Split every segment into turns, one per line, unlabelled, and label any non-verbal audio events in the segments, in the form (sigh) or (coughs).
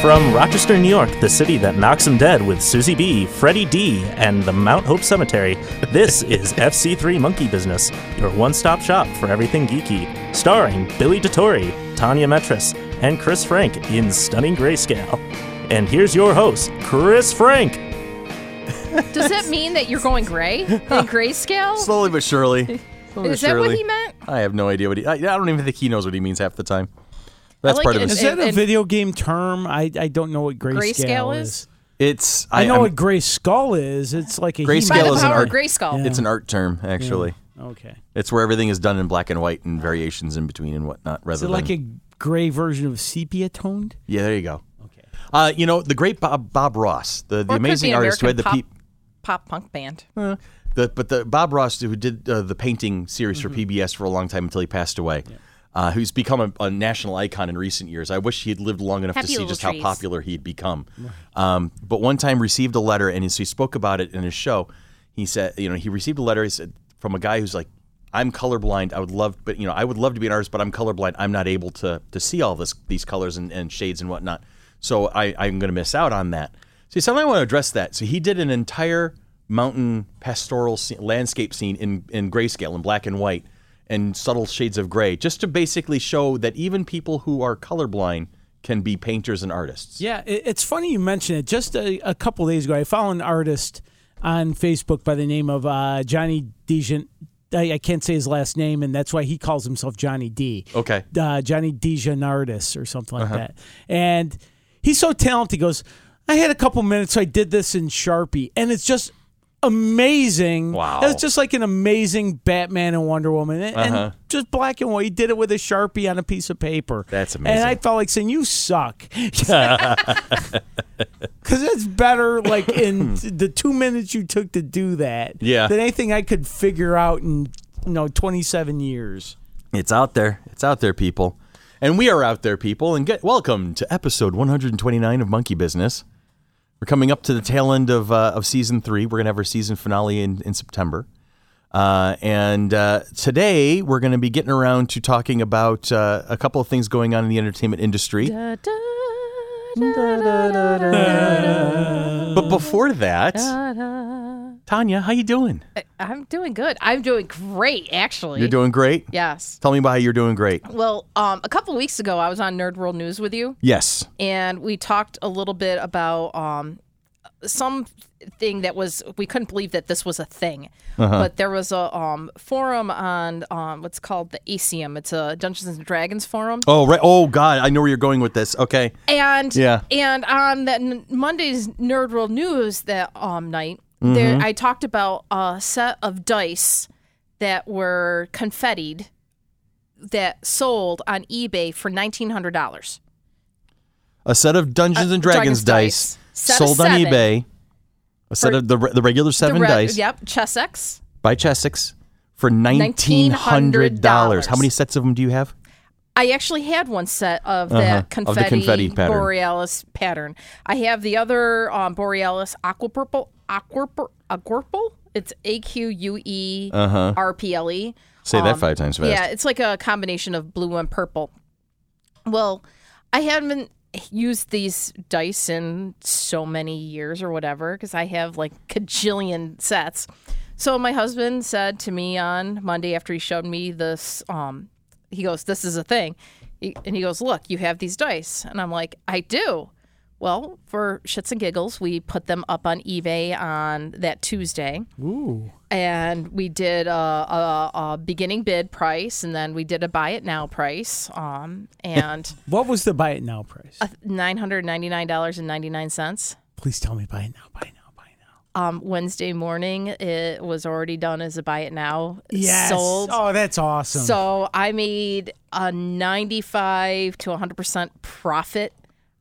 From Rochester, New York, the city that knocks 'em dead with Susie B, Freddie D, and the Mount Hope Cemetery, this is FC3 Monkey Business, your one stop shop for everything geeky. Starring Billy DeTore, Tanya Metris, and Chris Frank in stunning grayscale. And here's your host, Chris Frank. (laughs)
Does that mean that you're going gray? In grayscale? (laughs)
Slowly but surely. Slowly but
Is that what he meant?
I have no idea what he. I, I don't even think he knows what he means half the time. That's
like
part
it.
of
Is
his.
Is that a video game term? I, I don't know what grayscale,
Grayscale
is.
is?
It's.
I, know
I'm-
what gray skull is. It's like a
Grayscale
By
He-Man.
the
is an art-
of grayskull.
Yeah.
It's an art term, actually.
Okay.
It's where everything is done in black and white and variations in between and whatnot. Rather
Is it
than
like a gray version of sepia toned?
yeah, there you go.
Okay.
Uh, you know the great Bob Bob Ross, the, the
Or
amazing
be an
artist who had the
American
peep.
pop, pop punk band.
Uh, the, but the Bob Ross who did uh, the painting series
Mm-hmm.
for PBS for a long time until he passed away, uh, who's become a, a national icon in recent years. I wish he had lived long enough
Happy
to see just
trees.
how popular he'd become. Um, but one time received a letter, and as he spoke about it in his show, he said, you know, he received a letter he said, from a guy who's like, I'm colorblind. I would love, but you know, I would love to be an artist, but I'm colorblind. I'm not able to to see all this these colors and, and shades and whatnot. So I, I'm going to miss out on that. So he said, I want to address that. So he did an entire mountain pastoral scene, landscape scene in, in grayscale, in black and white, and subtle shades of gray, just to basically show that even people who are colorblind can be painters and artists.
Yeah, it's funny you mention it. Just a, a couple days ago, I found an artist on Facebook by the name of uh, Johnny Dijon. I, I can't say his last name, and that's why he calls himself Johnny D.
Okay.
uh, Johnny Dijonardis or something like that. And he's so talented. He goes, I had a couple minutes, so I did this in Sharpie, and it's just amazing.
Wow.
It's just like an amazing Batman and Wonder Woman, and, and
Uh-huh.
just black and white. He did it with a Sharpie on a piece of paper.
That's amazing.
And I felt like saying, "You suck," (laughs) (laughs) because it's better. Like in the two minutes you took to do that,
Yeah.
than anything I could figure out in you know twenty seven years.
It's out there. It's out there, people. And we are out there, people. And get welcome to episode 129 of Monkey Business. We're coming up to the tail end of, uh, of season three. We're going to have our season finale in, in September. Uh, and uh, today we're going to be getting around to talking about uh, a couple of things going on in the entertainment industry.
Da, da,
But before that,
da, da.
Tanya, how you doing?
I- I'm doing good. I'm doing great, actually.
You're doing great.
Yes.
Tell me about how you're doing great.
Well, um, a couple weeks ago, I was on Nerd World News with you,
Yes.
and we talked a little bit about um, something that was we couldn't believe that this was a thing,
Uh-huh.
but there was a um, forum on um, what's called the ACM. It's a Dungeons and Dragons forum,
Oh right. Oh God, I know where you're going with this. Okay.
and
Yeah.
and on that n- Monday's Nerd World News that um, night, there
Mm-hmm.
I talked about a set of dice that were confettied that sold on eBay for nineteen hundred dollars.
A set of Dungeons
Uh,
and Dragons,
Dragons
dice,
dice. Set
sold on eBay. A set of the the regular seven
The red-
dice
Yep, Chessex.
by Chessex for nineteen hundred dollars. How many sets of them do you have?
I actually had one set of
Uh-huh,
that
of the
confetti,
confetti pattern.
borealis pattern. I have the other um, borealis aqua purple, aqua aquarple. It's A Q U E R P L E.
Say that five times fast.
Yeah, it's like a combination of blue and purple. Well, I haven't used these dice in so many years or whatever because I have like cajillion sets. So my husband said to me on Monday after he showed me this, um, he goes, "This is a thing," and he goes, "Look, you have these dice," and I'm like, "I do." Well, for shits and giggles, we put them up on eBay on that Tuesday
Ooh.
and we did a, a, a beginning bid price and then we did a buy it now price um and (laughs)
What was the buy it now price?
$999.99
Please tell me buy it now. Buy it now. Buy it now.
um wednesday morning it was already done as a buy it now
Yes.
sold
Oh, that's awesome.
so i made a 95 to 100% profit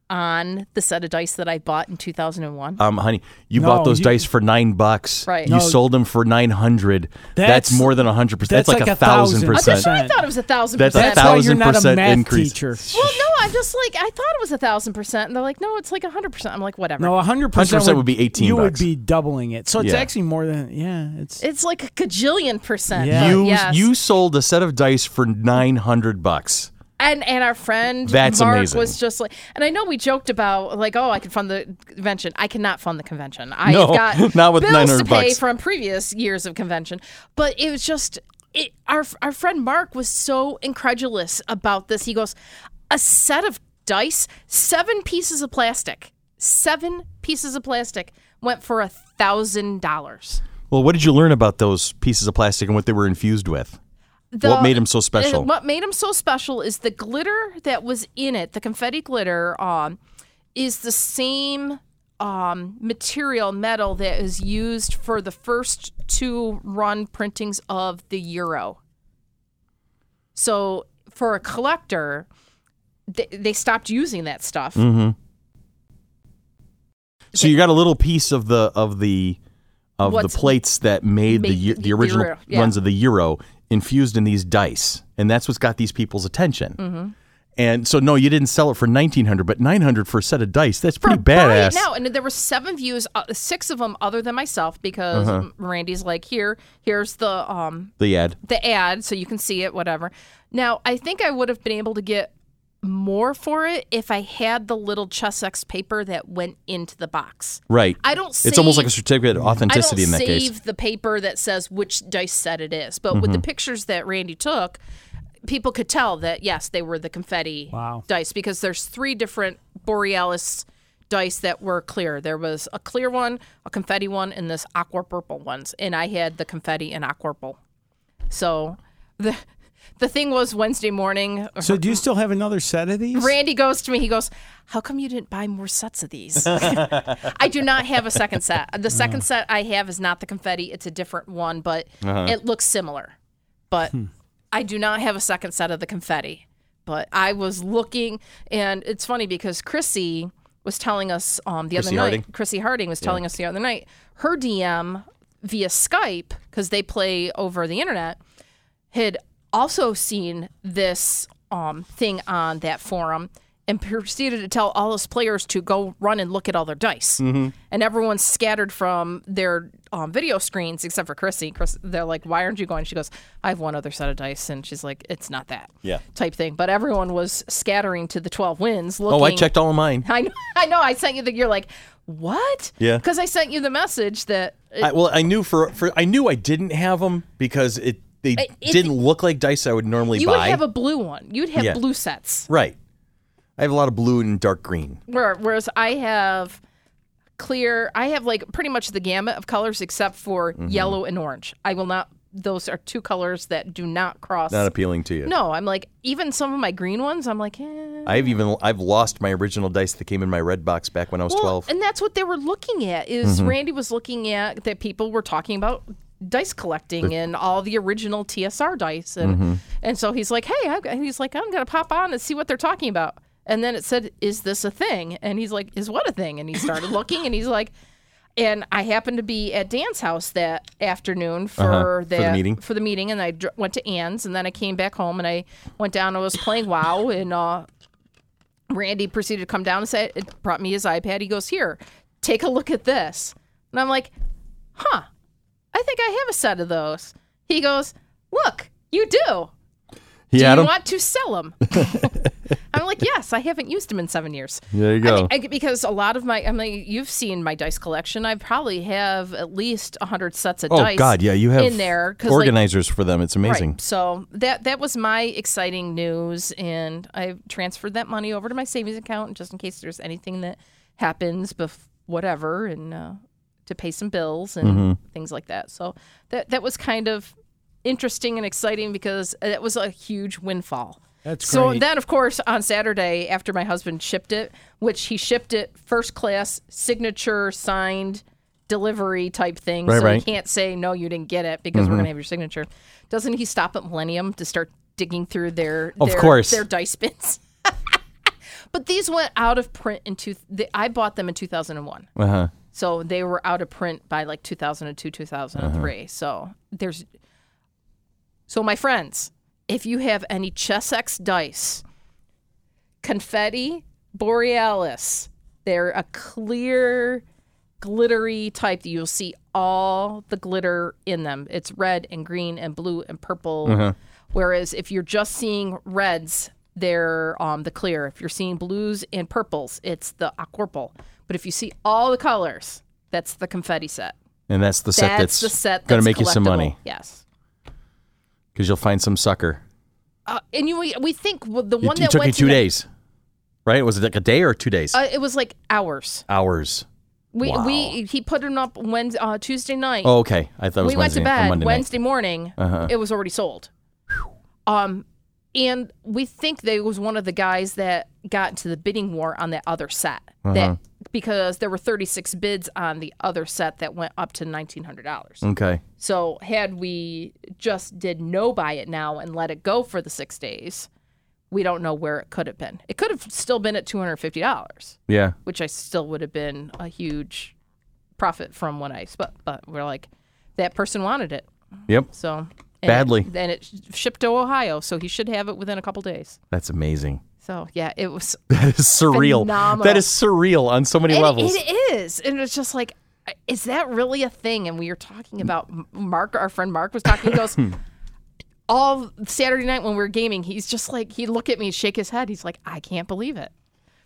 on the set of dice that i bought in 2001
Um, honey, you
No,
bought those
you-
dice for nine bucks.
Right.
You
No.
sold them for nine hundred. That's,
That's-
more than a hundred percent.
that's
That's like,
like
a
a thousand
thousand
percent.
percent.
I thought it was a thousand
That's a
percent.
That's why you're not a
1000%
math
increase.
teacher.
Well, no, I'm just like I thought it was a thousand percent, and they're like, no, it's like a hundred percent. I'm like, whatever.
No, hundred percent
100% would be 18
You would be doubling it, so it's
Yeah.
actually more than yeah. It's
It's like a gajillion percent.
Yeah.
You
yes.
you sold a set of dice for nine hundred bucks.
And and our friend
That's
Mark
amazing.
was just like, and I know we joked about like, oh, I can fund the convention. I cannot fund the convention. (laughs) I
No,
got (laughs)
not with
bills
900
to pay
bucks.
from previous years of convention, but it was just. It, our our friend Mark was so incredulous about this. He goes, a set of dice, seven pieces of plastic, seven pieces of plastic went for a thousand dollars.
Well, what did you learn about those pieces of plastic and what they were infused with? What made him so special?
What made him so special is the glitter that was in it, the confetti glitter, um, is the same um, material, metal that is used for the first two run printings of the euro. So for a collector, they, they stopped using that stuff.
Mm-hmm. So you got a little piece of the of the of the plates that made the
Made
eu-
the
the original
euro, yeah.
runs of the euro infused in these dice, and that's what's got these people's attention.
Mm-hmm.
And so, no, you didn't sell it for nineteen hundred, but nine hundred for a set of dice. That's pretty badass.
now, and there were seven views, uh, six of them other than myself, because
Uh-huh.
Randy's like, here, here's the um,
The ad.
the ad so you can see it whatever now i think i would have been able to get more for it if i had the little chessex paper that went into the box
Right.
i don't
It's almost like a certificate of authenticity
don't
in that
save the paper that says which dice set it is, but with the mm-hmm. pictures that Randy took, people could tell that yes, they were the confetti
Wow.
dice because there's three different Borealis dice that were clear. There was a clear one, a confetti one, and this aqua purple ones, and I had the confetti and aqua purple. So the the thing was Wednesday morning.
Uh, so do you still have another set of these?
Randy goes to me. He goes, "How come you didn't buy more sets of these?" (laughs) I do not have a second set. The uh-huh. second set I have is not the confetti; it's a different one, but uh-huh. it looks similar. But hmm. I do not have a second set of the confetti. But I was looking, and it's funny because Chrissy was telling us um, the
Chrissy
other
Harding?
night. Chrissy Harding was telling us the other night her DM via Skype because they play over the internet had also seen this um, thing on that forum and proceeded to tell all his players to go run and look at all their dice.
Mm-hmm.
And everyone's scattered from their um, video screens except for Chrissy. Chris, they're like, "Why aren't you going?" She goes, "I have one other set of dice," and she's like, "It's not that."
Yeah.
Type thing. But everyone was scattering to the twelve wins. Looking,
Oh, I checked all of mine. (laughs)
I know. I know. I sent you the. You're like, what?
Yeah.
Because I sent you the message that
I, well, I knew for for I knew I didn't have them because it they
It-
didn't look like dice I would normally
you
buy.
You would have a blue one. You'd have
Yeah.
blue sets.
right. I have a lot of blue and dark green.
Whereas I have clear, I have like pretty much the gamut of colors except for
Mm-hmm.
yellow and orange. I will not. Those are two colors that do not cross.
Not appealing to you.
no, I'm like even some of my green ones. I'm like, eh.
I've even I've lost my original dice that came in my red box back when I was
Well,
twelve.
and that's what they were looking at. Is Randy was looking at that people were talking about dice collecting and all the original TSR dice, and and so he's like, hey, I've he's like, I'm gonna pop on and see what they're talking about. And then it said, is this a thing? And he's like, is what a thing? And he started looking, and he's like. And I happened to be at Dan's house that afternoon for,
the
that-
meeting.
For the meeting, and I dr- went to Ann's, and then I came back home, and I went down. and was playing WoW, and uh, Randy proceeded to come down and say, it brought me his iPad. He goes, Here, take a look at this. And I'm like, Huh, I think I have a set of those. He goes, Look, you do.
He
Do you
'em?
want to sell them? (laughs) I'm like, Yes, I haven't used them in seven years.
There you
I
go.
mean, I- because a lot of my, I mean, you've seen my dice collection. I probably have at least hundred sets of
oh
dice.
God, yeah, you have
in there 'cause, like,
organizers for them. It's amazing.
Right. So that that was my exciting news, and I transferred that money over to my savings account just in case there's anything that happens, bef- whatever, and uh, to pay some bills and
Mm-hmm.
things like that. So that that was kind of interesting and exciting because that was a huge windfall.
That's great.
So
great.
then, of course, on Saturday after my husband shipped it, which he shipped it first class, signature signed delivery type thing.
Right,
so
right.
you can't say no, you didn't get it because we're gonna have your signature. Doesn't he stop at Millennium to start digging through their
Of
their,
course.
their dice bins? (laughs) but these went out of print in two. The, I bought them in two thousand and one.
Uh huh.
So they were out of print by like 2002, 2003.
Uh-huh.
So there's. So my friends, if you have any Chessex dice, confetti, borealis, they're a clear, glittery type that you'll see all the glitter in them. It's red and green and blue and purple.
Uh-huh.
Whereas if you're just seeing reds, they're um, the clear. If you're seeing blues and purples, it's the aquarple. But if you see all the colors, that's the confetti set.
And that's the set
That's,
that's,
the set
going to make you some money
Yes.
because you'll find some sucker.
Uh, and you, we, we think well, the one that
took
went
you two
to the-
days, right? Was it like a day or two days?
Uh, it was like hours.
Hours.
We
Wow.
we he put it up Wednesday, uh, Tuesday night.
Oh, okay. I thought it was
we went to bed
Monday night.
Wednesday morning.
Uh-huh.
It was already sold. Um, and we think that it was one of the guys that got into the bidding war on that other set.
Uh-huh.
That because there were 36 bids on the other set that went up to $1,900.
Okay.
So had we just did no buy it now and let it go for the six days, we don't know where it could have been. It could have still been at $250
Yeah.
which I still would have been a huge profit from what I spent. But we're like, that person wanted it,
Yep.
so and
Badly.
It, then it shipped to Ohio, so he should have it within a couple days.
That's amazing.
So yeah, it was. (laughs)
That is surreal.
Phenomenal.
That is surreal on so many
and
levels.
It is, and it's just like, uh, is that really a thing? And we were talking about Mark, our friend Mark was talking. He goes. Hmm. (laughs) All Saturday night when we were gaming, he's just like he'd look at me, shake his head. He's like, "I can't believe it."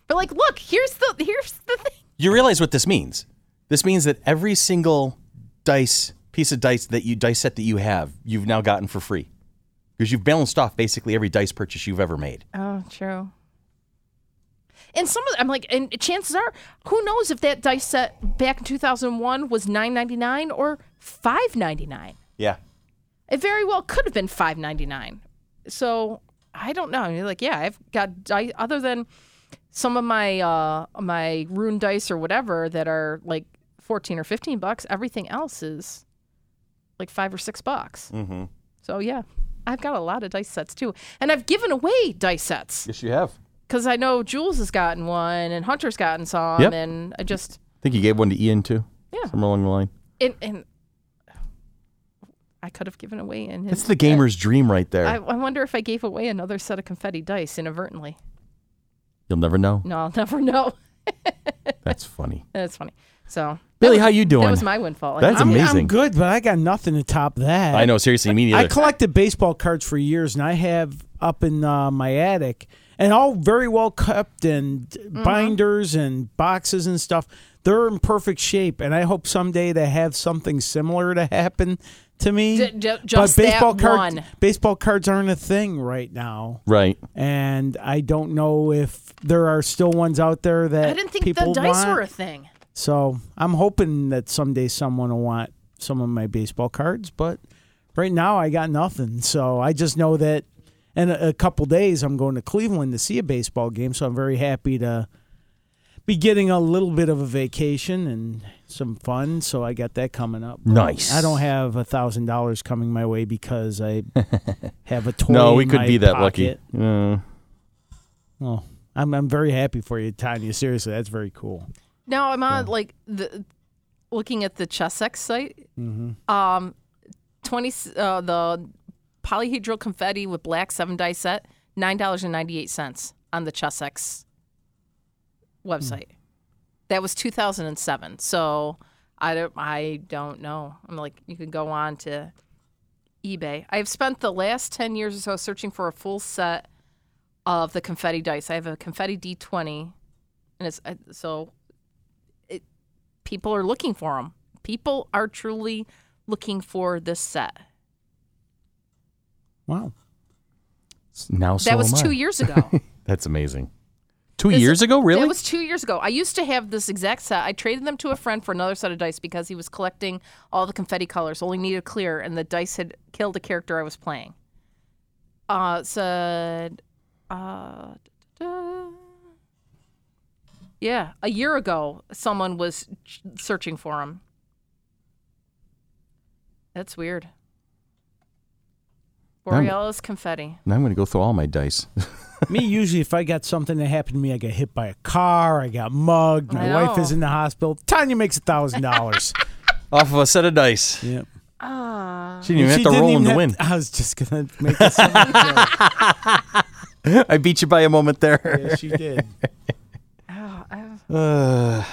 But like, look, here's the here's the thing.
you realize what this means? This means that every single dice piece of dice that you dice set that you have, you've now gotten for free because you've balanced off basically every dice purchase you've ever made.
Oh, true. And some of I'm like, and chances are, who knows if that dice set back in 2001 was 9.99 or 5.99.
Yeah.
It very well could have been 5.99. So I don't know. You're like, yeah, I've got dice other than some of my uh my rune dice or whatever that are like 14 or 15 bucks. Everything else is like five or six bucks.
Mm-hmm.
So yeah, I've got a lot of dice sets too, and I've given away dice sets
Yes, you have.
because I know Jules has gotten one and Hunter's gotten some,
Yep.
and I just
I think you gave one to Ian too.
Yeah.
Somewhere along the line.
and, and I could have given away in his.
That's the gamer's dream right there.
I, I wonder if I gave away another set of confetti dice inadvertently.
You'll never know.
No, I'll (laughs) never know.
That's funny.
That's funny. So
Billy,
that
how you doing?
That was my windfall.
That's
I'm-
I'm,
amazing.
I'm good, but I got nothing to top that.
I know, seriously, me neither.
I collected baseball cards for years, and I have up in uh, my attic, and all very well kept, and
Mm-hmm.
binders and boxes and stuff. They're in perfect shape, and I hope someday to have something similar to happen to me.
J- j- just
but baseball
that
cards,
one.
baseball cards aren't a thing right now,
right.
and I don't know if there are still ones out there that
I didn't think
people
the dice
want.
were a thing.
So I'm hoping that someday someone will want some of my baseball cards, but right now I got nothing. So I just know that in a, a couple days I'm going to Cleveland to see a baseball game. So I'm very happy to be getting a little bit of a vacation and some fun. So I got that coming up. But
Nice.
I don't have a thousand dollars coming my way because I (laughs) have a toy.
No, we could be that
pocket.
lucky. Uh,
Well, I'm I'm very happy for you, Tanya. Seriously, that's very cool.
Now I'm on like the looking at the Chessex site.
Mm-hmm.
Um, twenty uh, the polyhedral confetti with black seven die set nine dollars and ninety eight cents on the Chessex website. That was two thousand and seven. So I don't I don't know. I'm like you could go on to eBay. I've spent the last ten years or so searching for a full set of the confetti dice. I have a confetti D twenty, and it's so people are looking for them. People are truly looking for this set.
Wow.
now so
that was two years ago. (laughs)
That's amazing. Two
This-
years ago, really?
That was two years ago. I used to have this exact set. I traded them to a friend for another set of dice because he was collecting all the confetti colors, only needed clear, and the dice had killed a character I was playing. Uh, said, uh, da-da-da. Yeah, a year ago, someone was searching for him. That's weird.
I'm-
Borealis confetti.
now I'm going to go through all my dice. (laughs)
me, usually, if I got something that happened to me, I got hit by a car, I got mugged, my
I
wife
know.
is in the hospital. Tanya makes a thousand dollars. (laughs)
Off of a set of dice.
Yep.
Ah.
She didn't even
She
have to roll
even
them to
have-
win. (laughs)
I was just gonna make a similar joke.
I beat you by a moment there.
Yeah, she did.
Uh,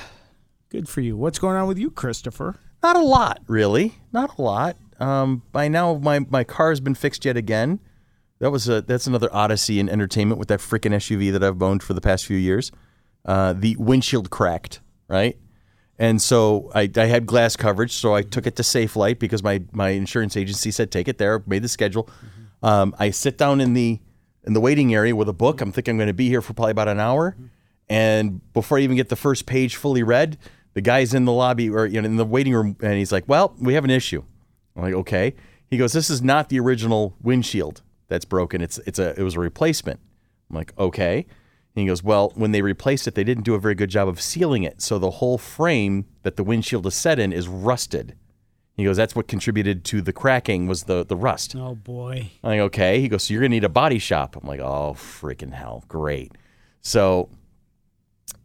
Good for you. What's going on with you, Christopher?
not a lot, really. Not a lot. Um, by now, my, my car has been fixed yet again. That was a that's another odyssey in entertainment with that freaking SUV that I've owned for the past few years. Uh, the windshield cracked, right? And so I, I had glass coverage, so I took it to Safelite because my, my insurance agency said take it there. Made the schedule. Um, I sit down in the in the waiting area with a book. I'm thinking I'm going to be here for probably about an hour, and before I even get the first page fully read, the guy's in the lobby or you know in the waiting room, and he's like, "Well, we have an issue." I'm like, "Okay." He goes, "This is not the original windshield that's broken. It's it's a it was a replacement." I'm like, "Okay." And he goes, Well, when they replaced it, they didn't do a very good job of sealing it. So the whole frame that the windshield is set in is rusted. He goes, That's what contributed to the cracking was the, the rust.
Oh boy.
I'm like, okay. He goes, So you're gonna need a body shop. I'm like, oh freaking hell. Great. So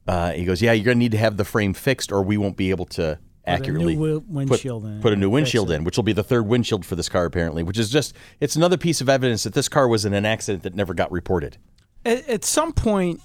uh, he goes, Yeah, you're gonna need to have the frame fixed or we won't be able to accurately
new wi-
put,
in.
put a new windshield in, which will be the third windshield for this car apparently, which is just it's another piece of evidence that this car was in an accident that never got reported.
At, at some point,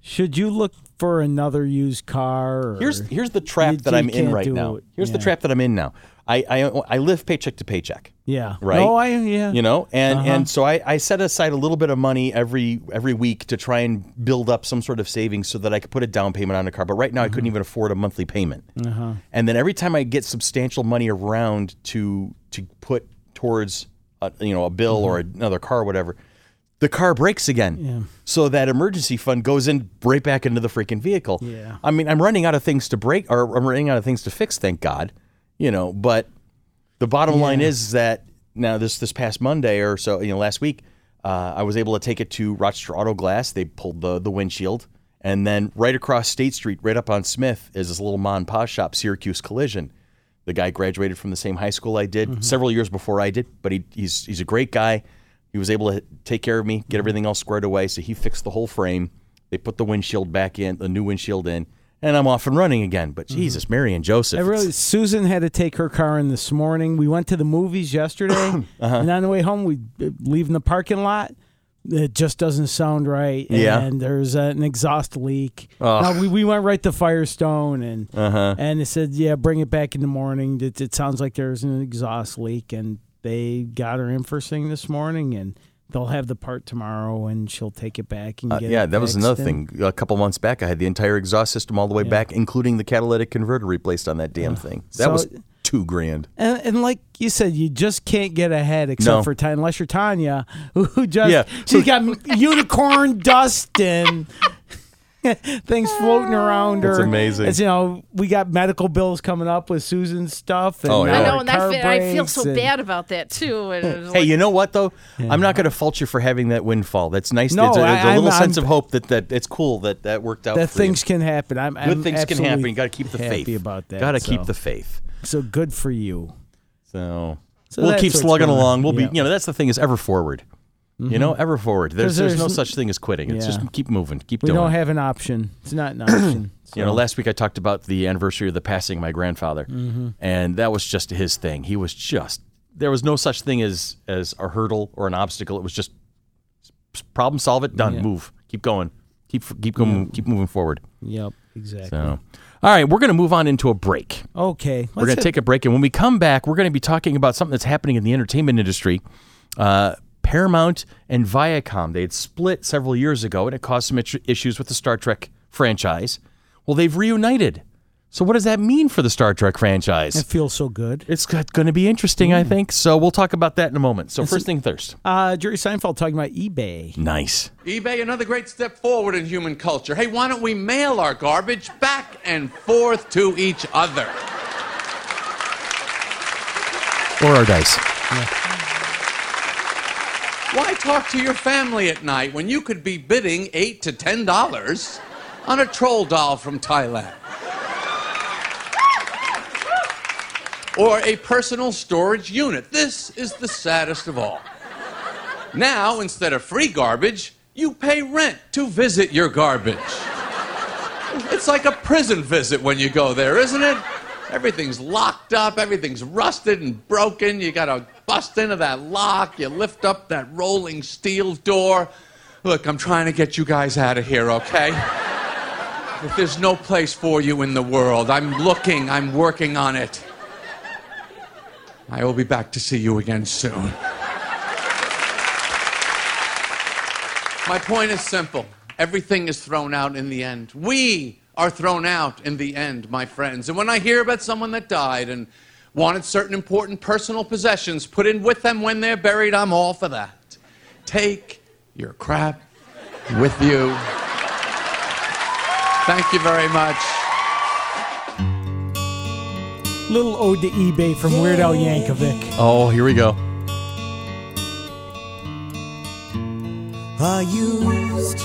should you look for another used car? Or
Here's here's the trap
you-
that
you
I'm in right now.
it.
Here's the trap that I'm in now. I, I I live paycheck to paycheck,
yeah,
right?
Oh, I yeah.
you know, and
Uh-huh.
and so I, I set aside a little bit of money every every week to try and build up some sort of savings so that I could put a down payment on a car. But right now I
Mm-hmm.
couldn't even afford a monthly payment.
Uh-huh.
And then every time I get substantial money around to to put towards a, you know a bill or
Mm-hmm.
another car or whatever, the car breaks again. Yeah. So that emergency fund goes in right back into the freaking vehicle.
Yeah.
I mean, I'm running out of things to break or I'm running out of things to fix, thank God. You know, but the bottom line is that now this this past Monday or so, you know, last week, uh, I was able to take it to Rochester Auto Glass. They pulled the the windshield, and then right across State Street, right up on Smith, is this little mom and pop shop, Syracuse Collision. The guy graduated from the same high school I did several years before I did, but he, he's he's a great guy. He was able to take care of me, get everything else squared away. So he fixed the whole frame. They put the windshield back in, the new windshield in, and I'm off and running again. But Jesus, Mary and Joseph,
I really, Susan had to take her car in this morning. We went to the movies yesterday, (coughs)
Uh-huh.
and on the way home, we uh, leave in the parking lot. It just doesn't sound right,
Yeah.
and there's an exhaust leak.
Ugh.
Now, we, we went right to Firestone, and
Uh-huh.
and it said, "Yeah, bring it back in the morning." It, it sounds like there's an exhaust leak, and they got her in first thing this morning, and they'll have the part tomorrow, and she'll take it back and
Uh,
get
yeah, that was another
and-
thing. A couple months back, I had the entire exhaust system all the way back, including the catalytic converter replaced on that damn thing. That
So-
was two grand.
And, and like you said, you just can't get ahead except
No.
for Tanya, unless you're Tanya, who, (laughs) who just
Yeah.
she's got unicorn dust and (laughs) things floating around her.
That's amazing.
It's, you know, we got medical bills coming up with Susan's stuff. And
Oh, yeah.
I know, and I
car
feel, I feel so
and-
bad about that too. And it
Hey,
like-
you know what though? I'm not going to fault you for having that windfall. That's nice.
No,
There's a, there's a
I-
little
I'm-
sense
I'm-
of hope that, that it's cool that that worked out.
That
for you.
things can happen. I'm,
good
I'm
things can happen. You got to keep the
happy
faith.
about that.
Got to
so.
keep the faith.
So good for you.
So,
So
we'll keep slugging along. We'll
Yeah.
Be, you know, that's the thing is ever forward. You know, ever forward. There's, there's no
there's n-
such thing as quitting. It's
Yeah.
just keep moving, keep
We
doing.
don't have an option. It's not an (clears throat) option.
You know, last week I talked about the anniversary of the passing of my grandfather,
Mm-hmm.
and that was just his thing. He was just there was no such thing as as a hurdle or an obstacle. It was just problem solve it, done,
Yeah.
move, keep going, keep keep going, keep moving forward.
Yep, exactly.
So, all right, we're going to move on into a break.
Okay,
We're going to take a break, and when we come back, we're going to be talking about something that's happening in the entertainment industry. Uh, Paramount and Viacom they had split several years ago, and it caused some issues with the Star Trek franchise. Well, they've reunited. So, what does that mean for the Star Trek franchise?
It feels so good.
It's going to be interesting,
Mm.
I think. So, we'll talk about that in a moment. So, first thing first.
Uh, Jerry Seinfeld talking about eBay.
Nice.
eBay, another great step forward in human culture. Hey, why don't we mail our garbage back and forth to each other?
Or our dice.
Why talk to your family at night when you could be bidding eight to ten dollars on a troll doll from Thailand? Or a personal storage unit. This is the saddest of all. Now, instead of free garbage, you pay rent to visit your garbage. It's like a prison visit when you go there, isn't it? Everything's locked up, everything's rusted and broken. You gotta bust into that lock, you lift up that rolling steel door. Look, I'm trying to get you guys out of here, okay? If there's no place for you in the world, I'm looking, I'm working on it. I will be back to see you again soon. My point is simple. Everything is thrown out in the end. We are thrown out in the end, my friends. And when I hear about someone that died and wanted certain important personal possessions put in with them when they're buried, I'm all for that. Take your crap with you. Thank you very much.
Little ode to eBay from Weird Al Yankovic.
Oh, here we go.
A used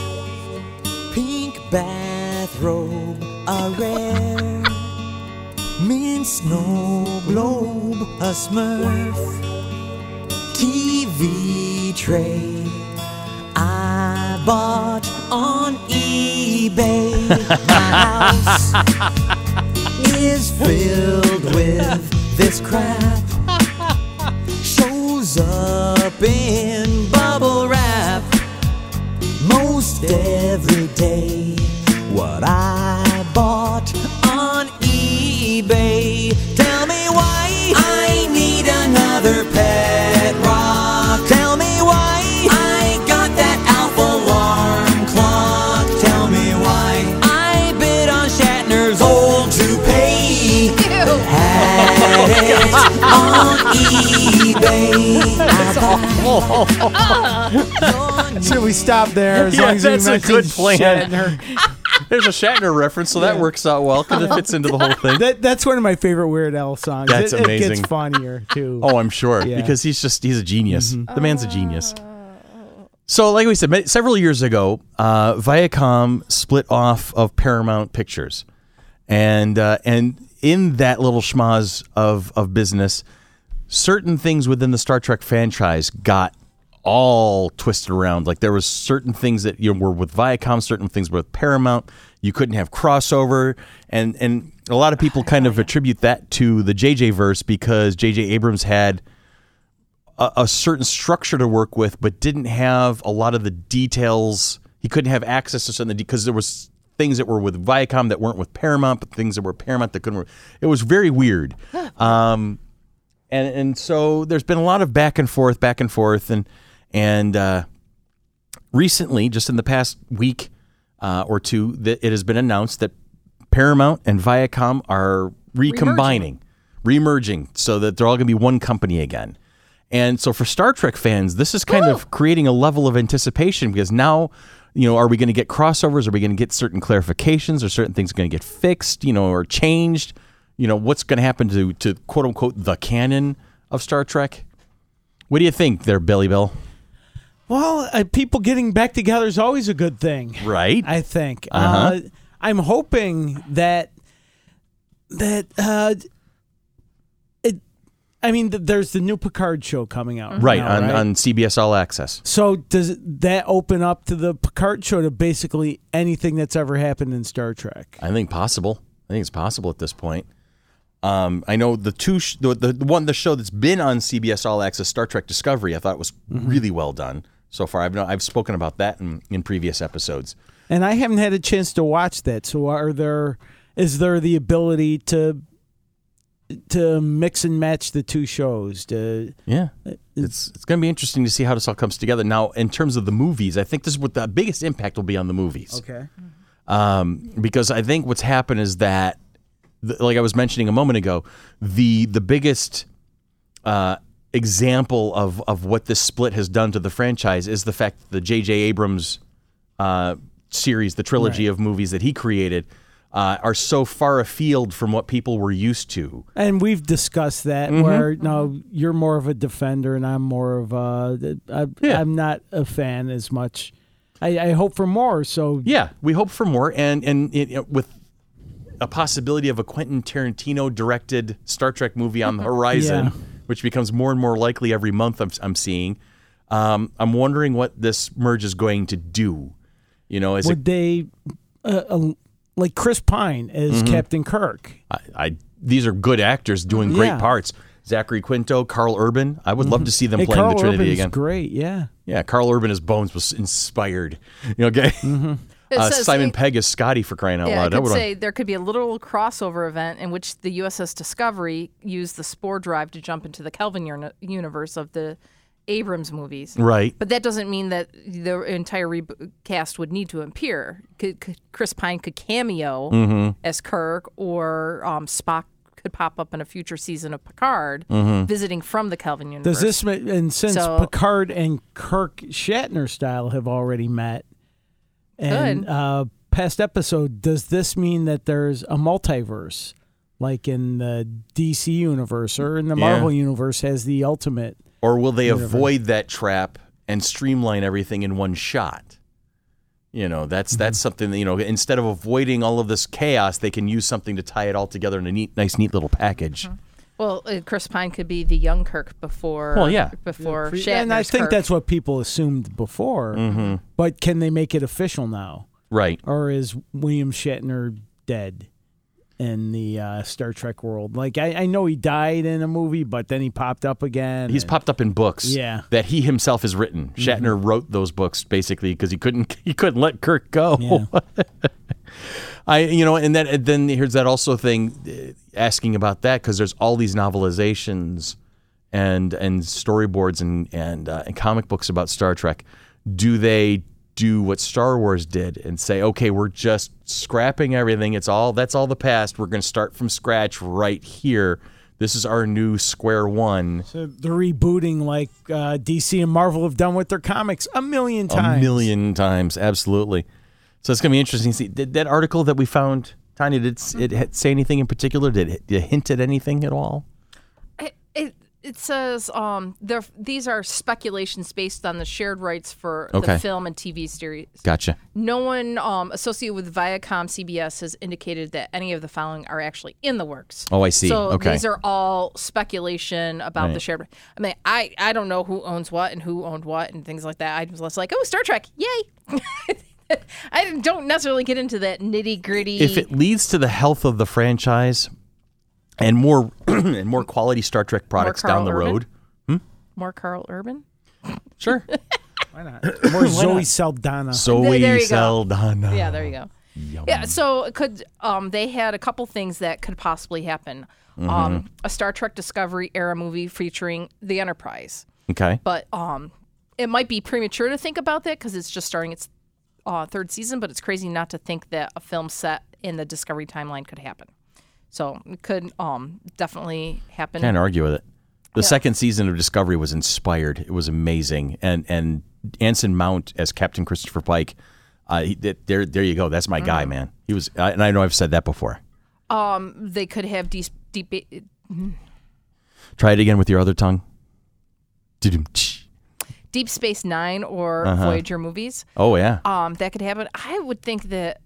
pink bathrobe, a rare mint snow globe, a smurf TV tray. I bought on eBay. My (laughs) house is filled with this crap. Shows up in bubble wrap most every day. What I eBay. I
Should we stop there? As (laughs)
Yeah,
long as
that's a good plan.
Shatner? (laughs)
There's a Shatner reference, so that works out well because it fits into the whole thing.
That, that's one of my favorite Weird Al songs.
That's
it, It
amazing.
gets funnier too.
Oh, I'm sure
Yeah.
because he's just he's a genius. The man's a genius. So, like we said, several years ago, uh, Viacom split off of Paramount Pictures, and uh, and in that little schmoz of of business, certain things within the Star Trek franchise got all twisted around. Like there was certain things that you know, were with Viacom, certain things were with Paramount. You couldn't have crossover, and and a lot of people kind of attribute that to the JJ verse because JJ Abrams had a, a certain structure to work with, but didn't have a lot of the details. He couldn't have access to something because there was things that were with Viacom that weren't with Paramount, but things that were Paramount that couldn't. Work. It was very weird. Um, and and so there's been a lot of back and forth, back and forth, and and uh, recently, just in the past week uh, or two, that it has been announced that Paramount and Viacom are recombining, remerging, so that they're all going to be one company again. And so for Star Trek fans, this is kind of creating a level of anticipation because now, you know, are we going to get crossovers? Are we going to get certain clarifications? Are certain things going to get fixed, you know, or changed? You know, what's going to happen to, to quote unquote the canon of Star Trek? What do you think there, Billy Bill?
Well, uh, people getting back together is always a good thing.
Right?
I think.
Uh-huh.
Uh, I'm hoping that that uh, it. I mean, th- there's the new Picard show coming out.
right,
now,
on,
right?
on CBS All Access.
So does that open up to the Picard show to basically anything that's ever happened in Star Trek?
I think possible. I think it's possible at this point. Um, I know the two sh- the, the one the show that's been on CBS All Access Star Trek Discovery I thought was really well done so far. I've I've spoken about that in, in previous episodes.
And I haven't had a chance to watch that. So are there is there the ability to to mix and match the two shows to
Yeah, it's it's going to be interesting to see how this all comes together. Now, in terms of the movies, I think this is what the biggest impact will be on the movies.
Okay.
um, because I think what's happened is that, th- like I was mentioning a moment ago, the the biggest uh, example of of what this split has done to the franchise is the fact that the J.J. Abrams uh, series, the trilogy of movies that he created, uh, are so far afield from what people were used to.
And we've discussed that
Mm-hmm.
where no, you're more of a defender and I'm more of a. I,
Yeah.
I'm not a fan as much. I, I hope for more. So
Yeah, we hope for more, and and it, it- with a possibility of a Quentin Tarantino directed Star Trek movie on the (laughs) horizon,
Yeah.
which becomes more and more likely every month. I'm, I'm seeing. Um, I'm wondering what this merge is going to do. You know, is it,
would they, uh, uh, like Chris Pine as
Mm-hmm.
Captain Kirk?
I, I these are good actors doing great
Yeah.
parts. Zachary Quinto, Karl Urban. I would love to see them
Hey,
playing
Karl
the Trinity
Urban's
again.
great. Yeah.
Yeah, Karl Urban as Bones was inspired. (laughs) You know, okay.
It
Uh,
says-
Simon Pegg as Scotty for crying out
Yeah, I
loud. That
could
would've-
say there could be a little crossover event in which the USS Discovery used the spore drive to jump into the Kelvin uni- universe of the Abrams movies.
Right.
But that doesn't mean that the entire re- cast would need to appear. Could, could Chris Pine could cameo
Mm-hmm.
as Kirk, or um, Spock could pop up in a future season of Picard,
Mm-hmm.
visiting from the Kelvin universe.
Does this ma- and since
So-
Picard and Kirk Shatner style have already met, and
Could.
uh, past episode, does this mean that there's a multiverse, like in the DC universe or in the
Yeah.
Marvel universe, has the ultimate?
Or will they avoid that trap and streamline everything in one shot? You know, that's
Mm-hmm.
that's something that, you know, instead of avoiding all of this chaos, they can use something to tie it all together in a neat, nice, neat little package.
Well, uh, Chris Pine could be the young Kirk before.
Well, yeah.
before Shatner's
and I think
Kirk.
that's what people assumed before.
Mm-hmm.
But can they make it official now,
Right.
or is William Shatner dead? In the uh, Star Trek world, like I, I know he died in a movie, but then he popped up again.
He's
and-
popped up in books
Yeah.
that he himself has written. Shatner wrote those books basically because he couldn't (laughs) he couldn't let Kirk go.
Yeah. (laughs)
I you know, and then and then here's that also thing uh, asking about that because there's all these novelizations and and storyboards and and uh, and comic books about Star Trek. Do they do what Star Wars did and say, okay, we're just scrapping everything. It's all that's all the past. We're going to start from scratch right here. This is our new square one.
So they're rebooting like uh, DC and Marvel have done with their comics a million times.
A million times, absolutely. So it's going to be interesting to see. Did that article that we found, Tanya, did it, it say anything in particular? Did it, did it hint at anything at all?
It, it, it says um, there- these are speculations based on the shared rights for
Okay.
the film and TV series.
Gotcha.
No one um, associated with Viacom CBS has indicated that any of the following are actually in the works.
Oh, I see.
So
Okay.
these are all speculation about the shared. I mean, I I don't know who owns what and who owned what and things like that. I was just like, oh, Star Trek, yay! (laughs) (laughs) I don't necessarily get into that nitty gritty.
If it leads to the health of the franchise and more (clears throat) and more quality Star Trek products down the
Urban?
road,
more Karl Urban.
sure. (laughs)
Why not? More (laughs) Zoe Saldana.
Zoe
there you go.
Saldana.
Yeah, there you go. Yeah, so could um they had a couple things that could possibly happen.
Mm-hmm.
Um a Star Trek Discovery era movie featuring the Enterprise.
Okay.
But um it might be premature to think about that cuz it's just starting its uh, third season, but it's crazy not to think that a film set in the Discovery timeline could happen. So it could um definitely happen.
Can't argue with it. The second season of Discovery was inspired. It was amazing, and and Anson Mount as Captain Christopher Pike. Uh, he, there, there you go. That's my
Mm.
guy, man. He was, I- and I know I've said that before.
They could have deep, deep
Try it again with your other tongue.
Deep Space 9 or
Uh-huh.
Voyager movies.
Oh yeah,
um, that could happen. I would think that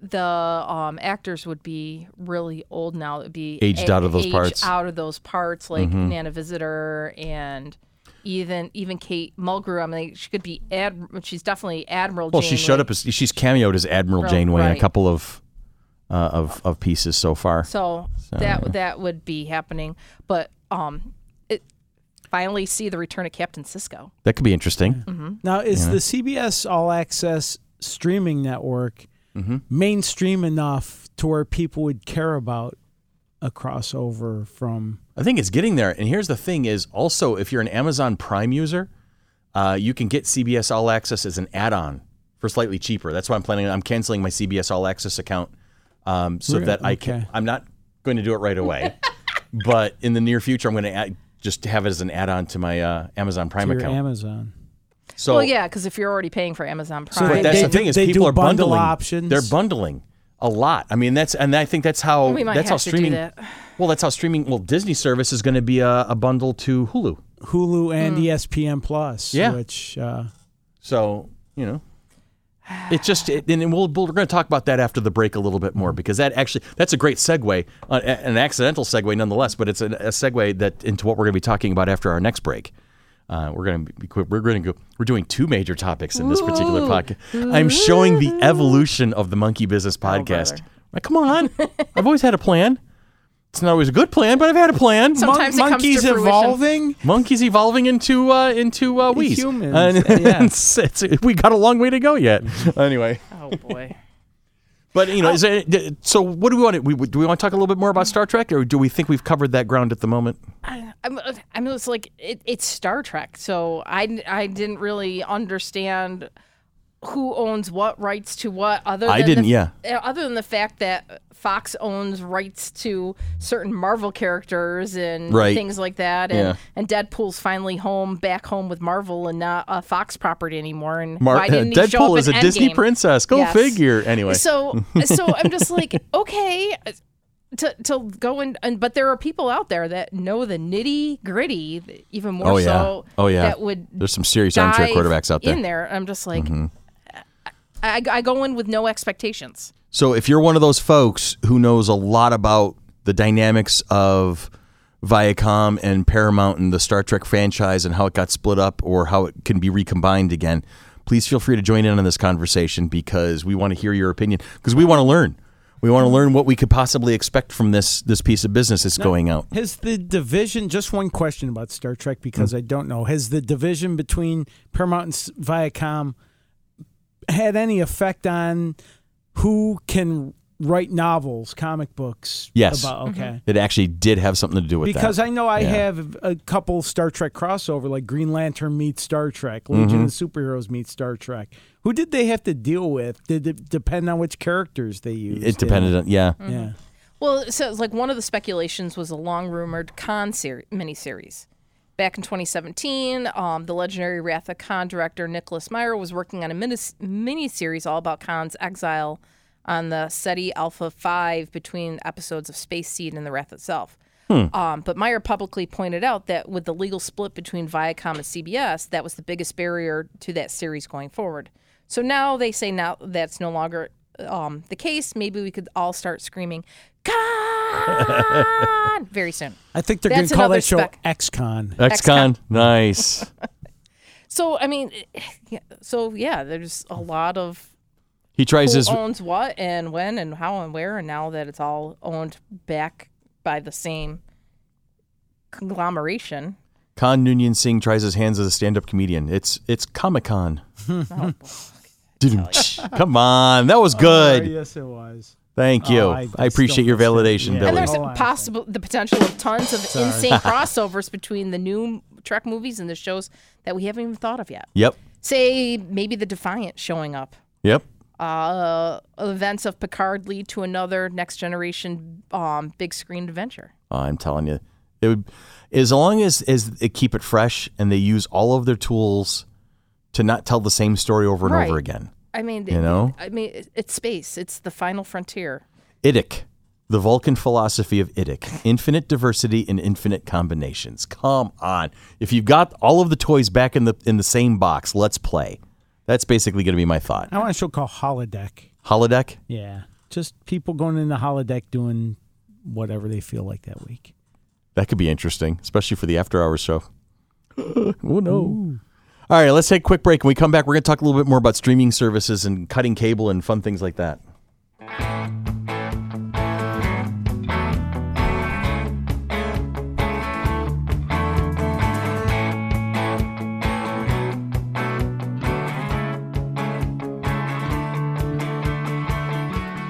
the um, actors would be really old now. It would be
Aged out of those parts. Mm-hmm.
Out of those parts, like Nana Visitor and even even Kate Mulgrew. I mean, she could be ad. She's definitely Admiral.
well, she showed up as she's cameoed as Admiral
Right,
Janeway in a couple of uh, of of pieces so far.
So, that that would be happening, but um, finally see the return of Captain Sisko.
That could be interesting.
Mm-hmm.
Now, is the CBS All Access streaming network
Mm-hmm.
mainstream enough to where people would care about a crossover from?
I think it's getting there. And here's the thing: is also if you're an Amazon Prime user, uh, you can get CBS All Access as an add-on for slightly cheaper. That's why I'm planning. I'm canceling my CBS All Access account um, so
Really?
that I can.
Okay.
I'm not going to do it right away, (laughs) but in the near future, I'm going to add, just to have it as an add-on to my uh, Amazon Prime
Your
account.
Amazon.
so,
well, yeah, because if you're already paying for Amazon
So
Prime,
but that's
they
the
do-
thing is
they
people
do
are
bundle
bundling.
options?
They're bundling a lot. I mean, that's and I think that's how
we might
that's
have
how
to
streaming.
do that.
Well, that's how streaming. Well, Disney service is going to be a, a bundle to Hulu.
Hulu and
Hmm.
ESPN Plus,
Yeah.
which uh,
So you know, it's just, it, and we'll, we're going to talk about that after the break a little bit more because that actually that's a great segue, uh, an accidental segue nonetheless, but it's a, a segue that into what we're going to be talking about after our next break. Uh, we're going to be. We're going to go. We're doing two major topics in this particular podcast. I'm showing the evolution of the Monkey Business podcast.
brother.
Like, come on, (laughs) I've always had a plan. It's not always a good plan, but I've had a plan.
Sometimes it comes to
monkeys
fruition.
evolving.
Monkeys evolving into uh, into uh, wees.
Humans,
And
yeah. (laughs)
it's- it's- we got a long way to go yet. (laughs) anyway,
Oh boy.
But you know, is it, so what do we want to? We, do we want to talk a little bit more about Star Trek, or do we think we've covered that ground at the moment?
I, I'm, I mean, it's like it, it's Star Trek, so I, I didn't really understand who owns what rights to what. Other
I
than
didn't,
the,
yeah.
uh, Other than the fact that Fox owns rights to certain Marvel characters and
Right.
things like that, and,
Yeah.
and Deadpool's finally home, back home with Marvel and not a Fox property anymore. And
Mar-
why didn't he show
Deadpool
up
is a
in
Disney princess. Go
Yes.
figure. Anyway,
So, (laughs) so I'm just like, okay, to to go in, and but there are people out there that know the nitty gritty, even more
Oh, yeah.
so.
Oh, yeah.
that would
there's some serious armchair quarterbacks out there. Mm-hmm.
In there, I'm just like, I, I go in with no expectations.
So if you're one of those folks who knows a lot about the dynamics of Viacom and Paramount and the Star Trek franchise and how it got split up or how it can be recombined again, please feel free to join in on this conversation because we want to hear your opinion because we want to learn. We want to learn what we could possibly expect from this this piece of business that's going out.
Has the division, just one question about Star Trek because
Mm.
I don't know, has the division between Paramount and Viacom had any effect on who can write novels, comic books?
Yes.
About, okay.
It actually did have something to do with it.
Because
that.
I know I
Yeah.
have a couple Star Trek crossover, like Green Lantern meets Star Trek,
Mm-hmm.
Legion of Superheroes meets Star Trek. Who did they have to deal with? Did it depend on which characters they used?
it depended on yeah.
Yeah.
Well, it says like one of the speculations was a long rumored Khan seri- miniseries. Back in 2017, um, the legendary Wrath of Khan director Nicholas Meyer was working on a mini miniseries all about Khan's exile on the Ceti Alpha 5 between episodes of Space Seed and The Wrath itself. Um, but Meyer publicly pointed out that with the legal split between Viacom and CBS, that was the biggest barrier to that series going forward. So now they say now that's no longer um, the case. Maybe we could all start screaming, "Khan!" (laughs) very soon.
I think they're going
That's
to call
another
that show
spec-
XCon.
XCon, nice. (laughs)
So I mean, yeah, so yeah, there's a lot of
He tries
who
his
owns what and when and how and where, and now that it's all owned back by the same conglomeration.
Khan Noonien Singh tries his hands as a stand-up comedian. It's it's Comic Con. (laughs)
Oh,
Come on, that was good.
Yes, it was.
Thank you.
Oh,
I,
I- I
appreciate your validation,
Yeah.
Billy.
And there's
Oh,
possible the potential of tons of insane (laughs) crossovers between the new Trek movies and the shows that we haven't even thought of yet.
Yep.
Say maybe the Defiant showing up.
Yep.
Uh, events of Picard lead to another next generation um, big screen adventure.
Oh, I'm telling you, it would as long as as they keep it fresh and they use all of their tools to not tell the same story over and over again.
I mean,
You know?
I mean, it's space. It's the final frontier.
IDIC, the Vulcan philosophy of IDIC, infinite diversity and infinite combinations. Come on, if you've got all of the toys back in the in the same box, let's play. That's basically going to be my thought.
I want a show called Holodeck.
Holodeck.
Yeah. Just people going in the holodeck doing whatever they feel like that week.
That could be interesting, especially for the after hours show. (gasps) oh no. All right, let's take a quick break. When we come back, we're going to talk a little bit more about streaming services and cutting cable and fun things like that.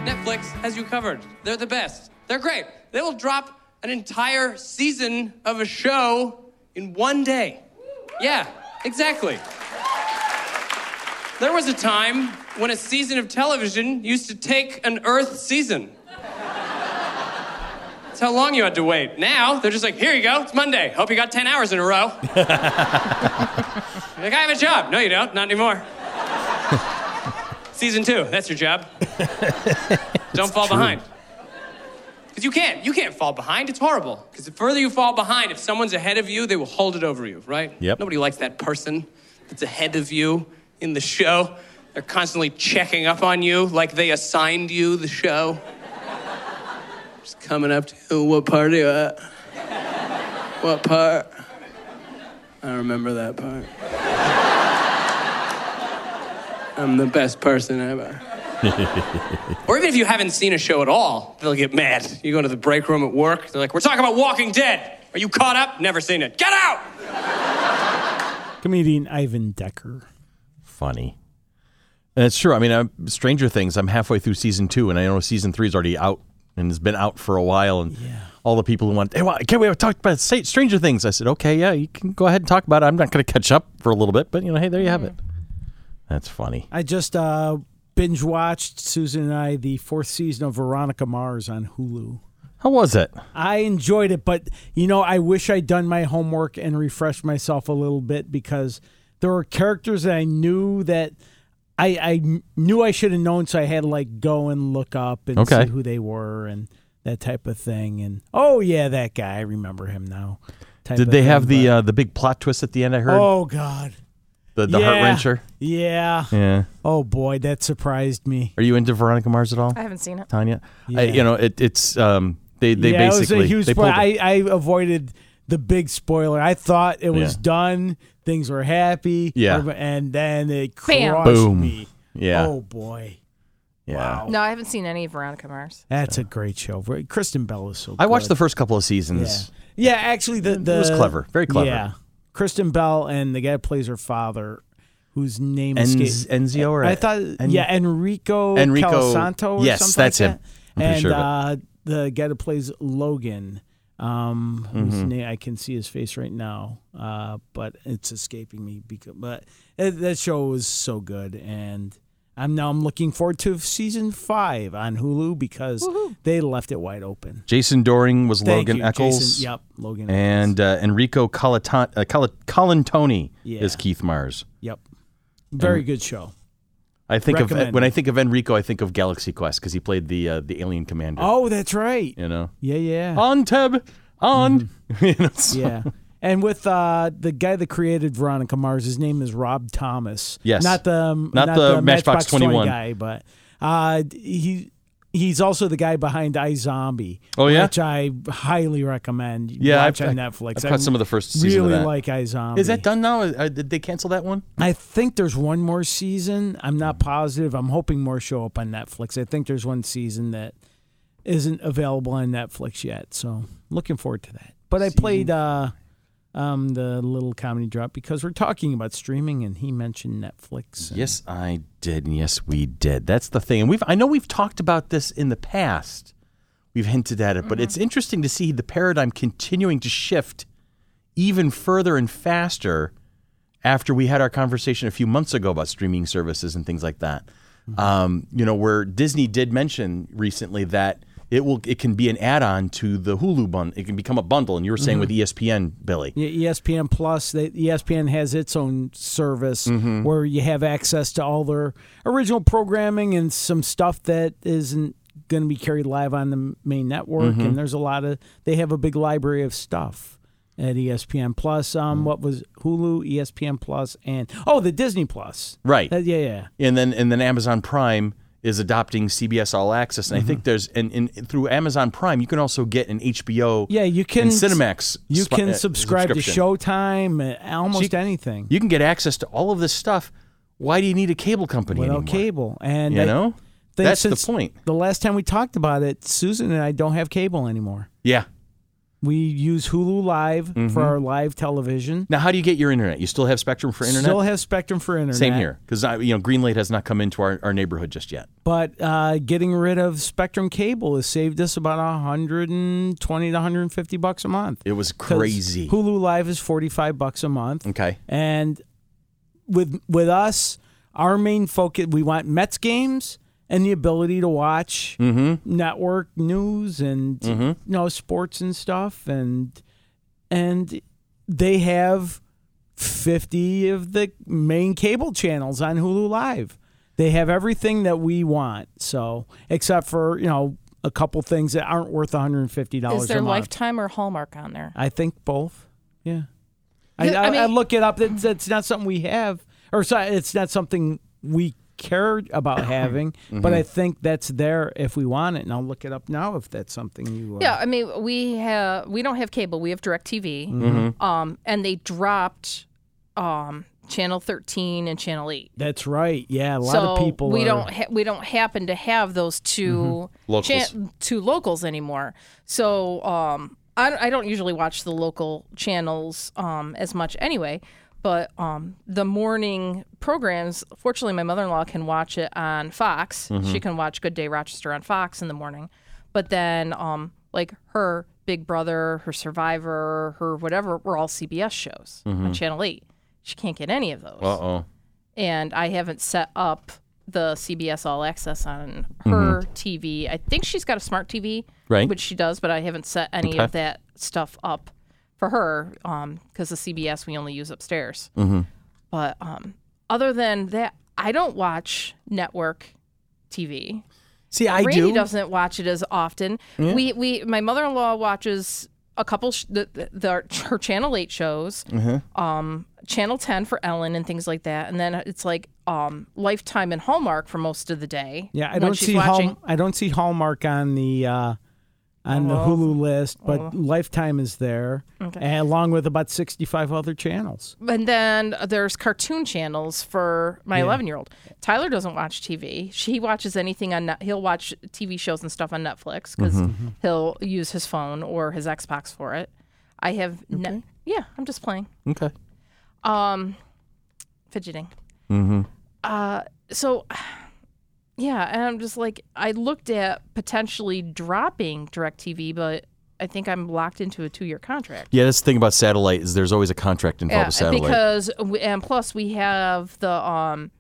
Netflix has you covered. They're the best. They're great. They will drop an entire season of a show in one day. Yeah, exactly. There was a time when a season of television used to take an Earth season. That's how long you had to wait. Now, they're just like, here you go, it's Monday. Hope you got 10 hours in a row. (laughs) You're like, I have a job. No, you don't, not anymore. (laughs) Season two, that's your job. (laughs) Don't fall behind. Because you can't. You can't fall behind. It's horrible. Because the further you fall behind, if someone's ahead of you, they will hold it over you, right?
Yep.
Nobody likes that person that's ahead of you in the show. They're constantly checking up on you like they assigned you the show. Just coming up to you, what part are you at? What part? I remember that part. (laughs) I'm the best person ever. (laughs) or even if you haven't seen a show at all, they'll get mad. You go to the break room at work, they're like, We're talking about Walking Dead. Are you caught up? Never seen it. Get out! (laughs)
Comedian Ivan Decker.
Funny. And it's true. I mean, I'm, Stranger Things. I'm halfway through season two, and I know season three is already out and has been out for a while. And all the people who want, hey, why can't we talk about Sa- Stranger Things? I said, okay, yeah, you can go ahead and talk about it. I'm not going to catch up for a little bit, but you know, hey, there you have it. That's funny.
I just uh, binge watched Susan and I the fourth season of Veronica Mars on Hulu.
How was it?
I enjoyed it, but you know, I wish I'd done my homework and refreshed myself a little bit because there were characters that I knew that I, I knew I should have known, so I had to like go and look up and
Okay.
see who they were and that type of thing. And oh yeah, that guy, I remember him now.
Did they have the uh, the big plot twist at the end? I heard
oh god,
the the
yeah.
heart wrencher.
Yeah.
Yeah.
Oh boy, that surprised me.
Are you into Veronica Mars at all,
I haven't seen it.
Tanya?
Yeah.
I, you know, it, it's um, they they
yeah,
basically
it was a huge
they
spoiler.
it.
I, I avoided the big spoiler. I thought it was
Yeah.
done. Things were happy.
Yeah.
And then it
Bam.
crushed
Boom.
me.
yeah.
Oh boy.
yeah.
Wow.
No, I haven't seen any of Veronica Mars.
That's a great show. Kristen Bell is so
I watched the first couple of seasons.
yeah, actually the, the
was clever. Very clever.
Yeah. Kristen Bell and the guy who plays her father, whose name
Enz-
escaped
Enzio or
I thought
En-
yeah, Enrico
Enrico-
Calasanto or
yes,
something
that's
like
him.
that.
I'm pretty
and
sure of it.
uh, the guy that plays Logan, um, whose
Mm-hmm.
name I can see his face right now, uh, but it's escaping me. Because but it, that show was so good, and I'm now I'm looking forward to season five on Hulu because they left it wide open.
Jason Dohring was
Thank
Logan
you,
Echolls.
Jason. Yep, Logan.
And uh, Enrico Colaton- uh, Col- Colantoni
Yeah.
is Keith Mars.
yep, very good show.
I think of when. I think of Enrico, I think of Galaxy Quest because he played the uh, the alien commander.
Oh, that's right.
You know,
Yeah, yeah.
on Teb, on. (laughs) you know, so-
Yeah. And with uh, the guy that created Veronica Mars, his name is Rob Thomas.
Yes.
not the um,
Not the Matchbox
20
21.
guy, but uh, he he's also the guy behind iZombie.
Oh, yeah?
which I highly recommend.
Yeah,
watch
I've-
on
I've-
Netflix.
I've
I
caught some of the first season of
Really
that.
like iZombie.
Is that done now? Uh, did they cancel that one?
I think there's one more season. I'm not positive. I'm hoping more show up on Netflix. I think there's one season that isn't available on Netflix yet. So looking forward to that. But I played uh, um, the little comedy drop because we're talking about streaming, and he mentioned Netflix. and-
Yes, I did. And yes, we did. That's the thing. And we've I know we've talked about this in the past. We've hinted at it, but it's interesting to see the paradigm continuing to shift even further and faster after we had our conversation a few months ago about streaming services and things like that. Um, you know, where Disney did mention recently that it will it can be an add-on to the Hulu bundle. It can become a bundle, and you were saying with E ESPN, Billy.
Yeah, ESPN Plus, they, ESPN has its own service
Mm-hmm.
where you have access to all their original programming and some stuff that isn't going to be carried live on the main network.
Mm-hmm.
And there's a lot of they have a big library of stuff at ESPN Plus. Um, what was Hulu, ESPN Plus, and oh, the Disney Plus.
Right.
That- yeah, yeah.
and then and then Amazon Prime is adopting CBS All Access, and I
Mm-hmm.
think there's and, and through Amazon Prime you can also get an HBO
Yeah, you can
and Cinemax.
You
sp-
can
uh,
subscribe to. Showtime, uh, almost
you-
anything
You can get access to all of this stuff. Why do you need a cable company
without
anymore?
cable. And
You
I
know, that's the point.
The last time we talked about it, Susan and I don't have cable anymore.
Yeah.
We use Hulu Live
Mm-hmm.
for our live television.
Now, how do you get your internet? You still have Spectrum for internet?
Still have Spectrum for internet.
Same here, because you know Greenlight has not come into our, our neighborhood just yet.
But uh, getting rid of Spectrum cable has saved us about 120 to 150 bucks a month.
It was crazy.
Hulu Live is 45 bucks a month.
Okay.
And with with us, our main focus we want Mets games and the ability to watch
Mm-hmm.
network news and you know sports and stuff and and they have 50 of the main cable channels on Hulu Live. They have everything that we want. So, except for, you know, a couple things that aren't worth $150
Is there
a month.
Lifetime or Hallmark on there?
I think both. Yeah. I,
Yeah, I
I, I look it up. It's, it's not something we have, or so, it's not something we care about (coughs) having.
Mm-hmm.
But I think that's there if we want it, and I'll look it up now if that's something you. Uh,
Yeah, I mean we have we don't have cable. We have DirecTV.
Mm-hmm.
Um, and they dropped um channel 13 and channel 8.
that's right. Yeah, a lot
so
of people.
we
are-
don't ha- we don't happen to have those 2
Locals.
two locals anymore. So um I, I don't usually watch the local channels um as much anyway, But um, the morning programs, fortunately, my mother in law can watch it on Fox. She can watch Good Day Rochester on Fox in the morning. But then, um, like her Big Brother, her Survivor, her whatever, were all CBS shows on Channel 8. She can't get any of those.
Uh oh.
And I haven't set up the CBS All Access on her TV. I think she's got a smart TV,
Right.
which she does, but I haven't set any
Okay.
of that stuff up for her because the CBS we only use upstairs.
Mm-hmm.
But um, other than that, I don't watch network TV.
See, I
Randy
do.
doesn't watch it as often. We we my mother in law watches a couple sh- the, the, the (laughs) her Channel Eight shows,
Mm-hmm.
um, Channel Ten for Ellen and things like that, and then it's like um, Lifetime and Hallmark for most of the day.
Yeah, I don't see. Hall, I don't see Hallmark on the uh, on the Hulu list, but Lifetime is there, and along with about sixty five other channels.
And then there's cartoon channels for my 11 year old. Tyler doesn't watch TV. She watches anything on net. He'll watch TV shows and stuff on Netflix because
Mm-hmm.
he'll use his phone or his Xbox for it. I have ne- yeah. I'm just playing.
Okay.
Um, fidgeting. Mm-hmm. Uh, so yeah, and I'm just like I looked at potentially dropping Directv, but I think I'm locked into a two year contract.
Yeah, that's the thing about satellite is there's always a contract involved with satellite.
because we, and plus we have the um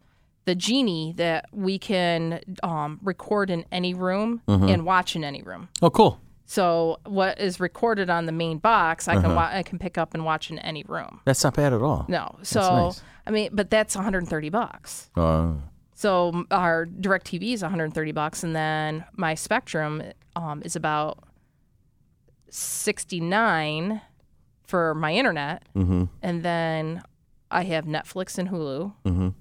the genie that we can um record in any room
Mm-hmm.
and watch in any room.
oh, cool.
So what is recorded on the main box, I can
Uh-huh.
wa- I can pick up and watch in any room.
That's not bad at all.
No, so
nice.
I mean, but that's 130 bucks.
Uh,
So our direct TV is 130 bucks, and then my Spectrum um, is about 69 for my internet,
Mm-hmm.
and then I have Netflix and Hulu.
Mhm.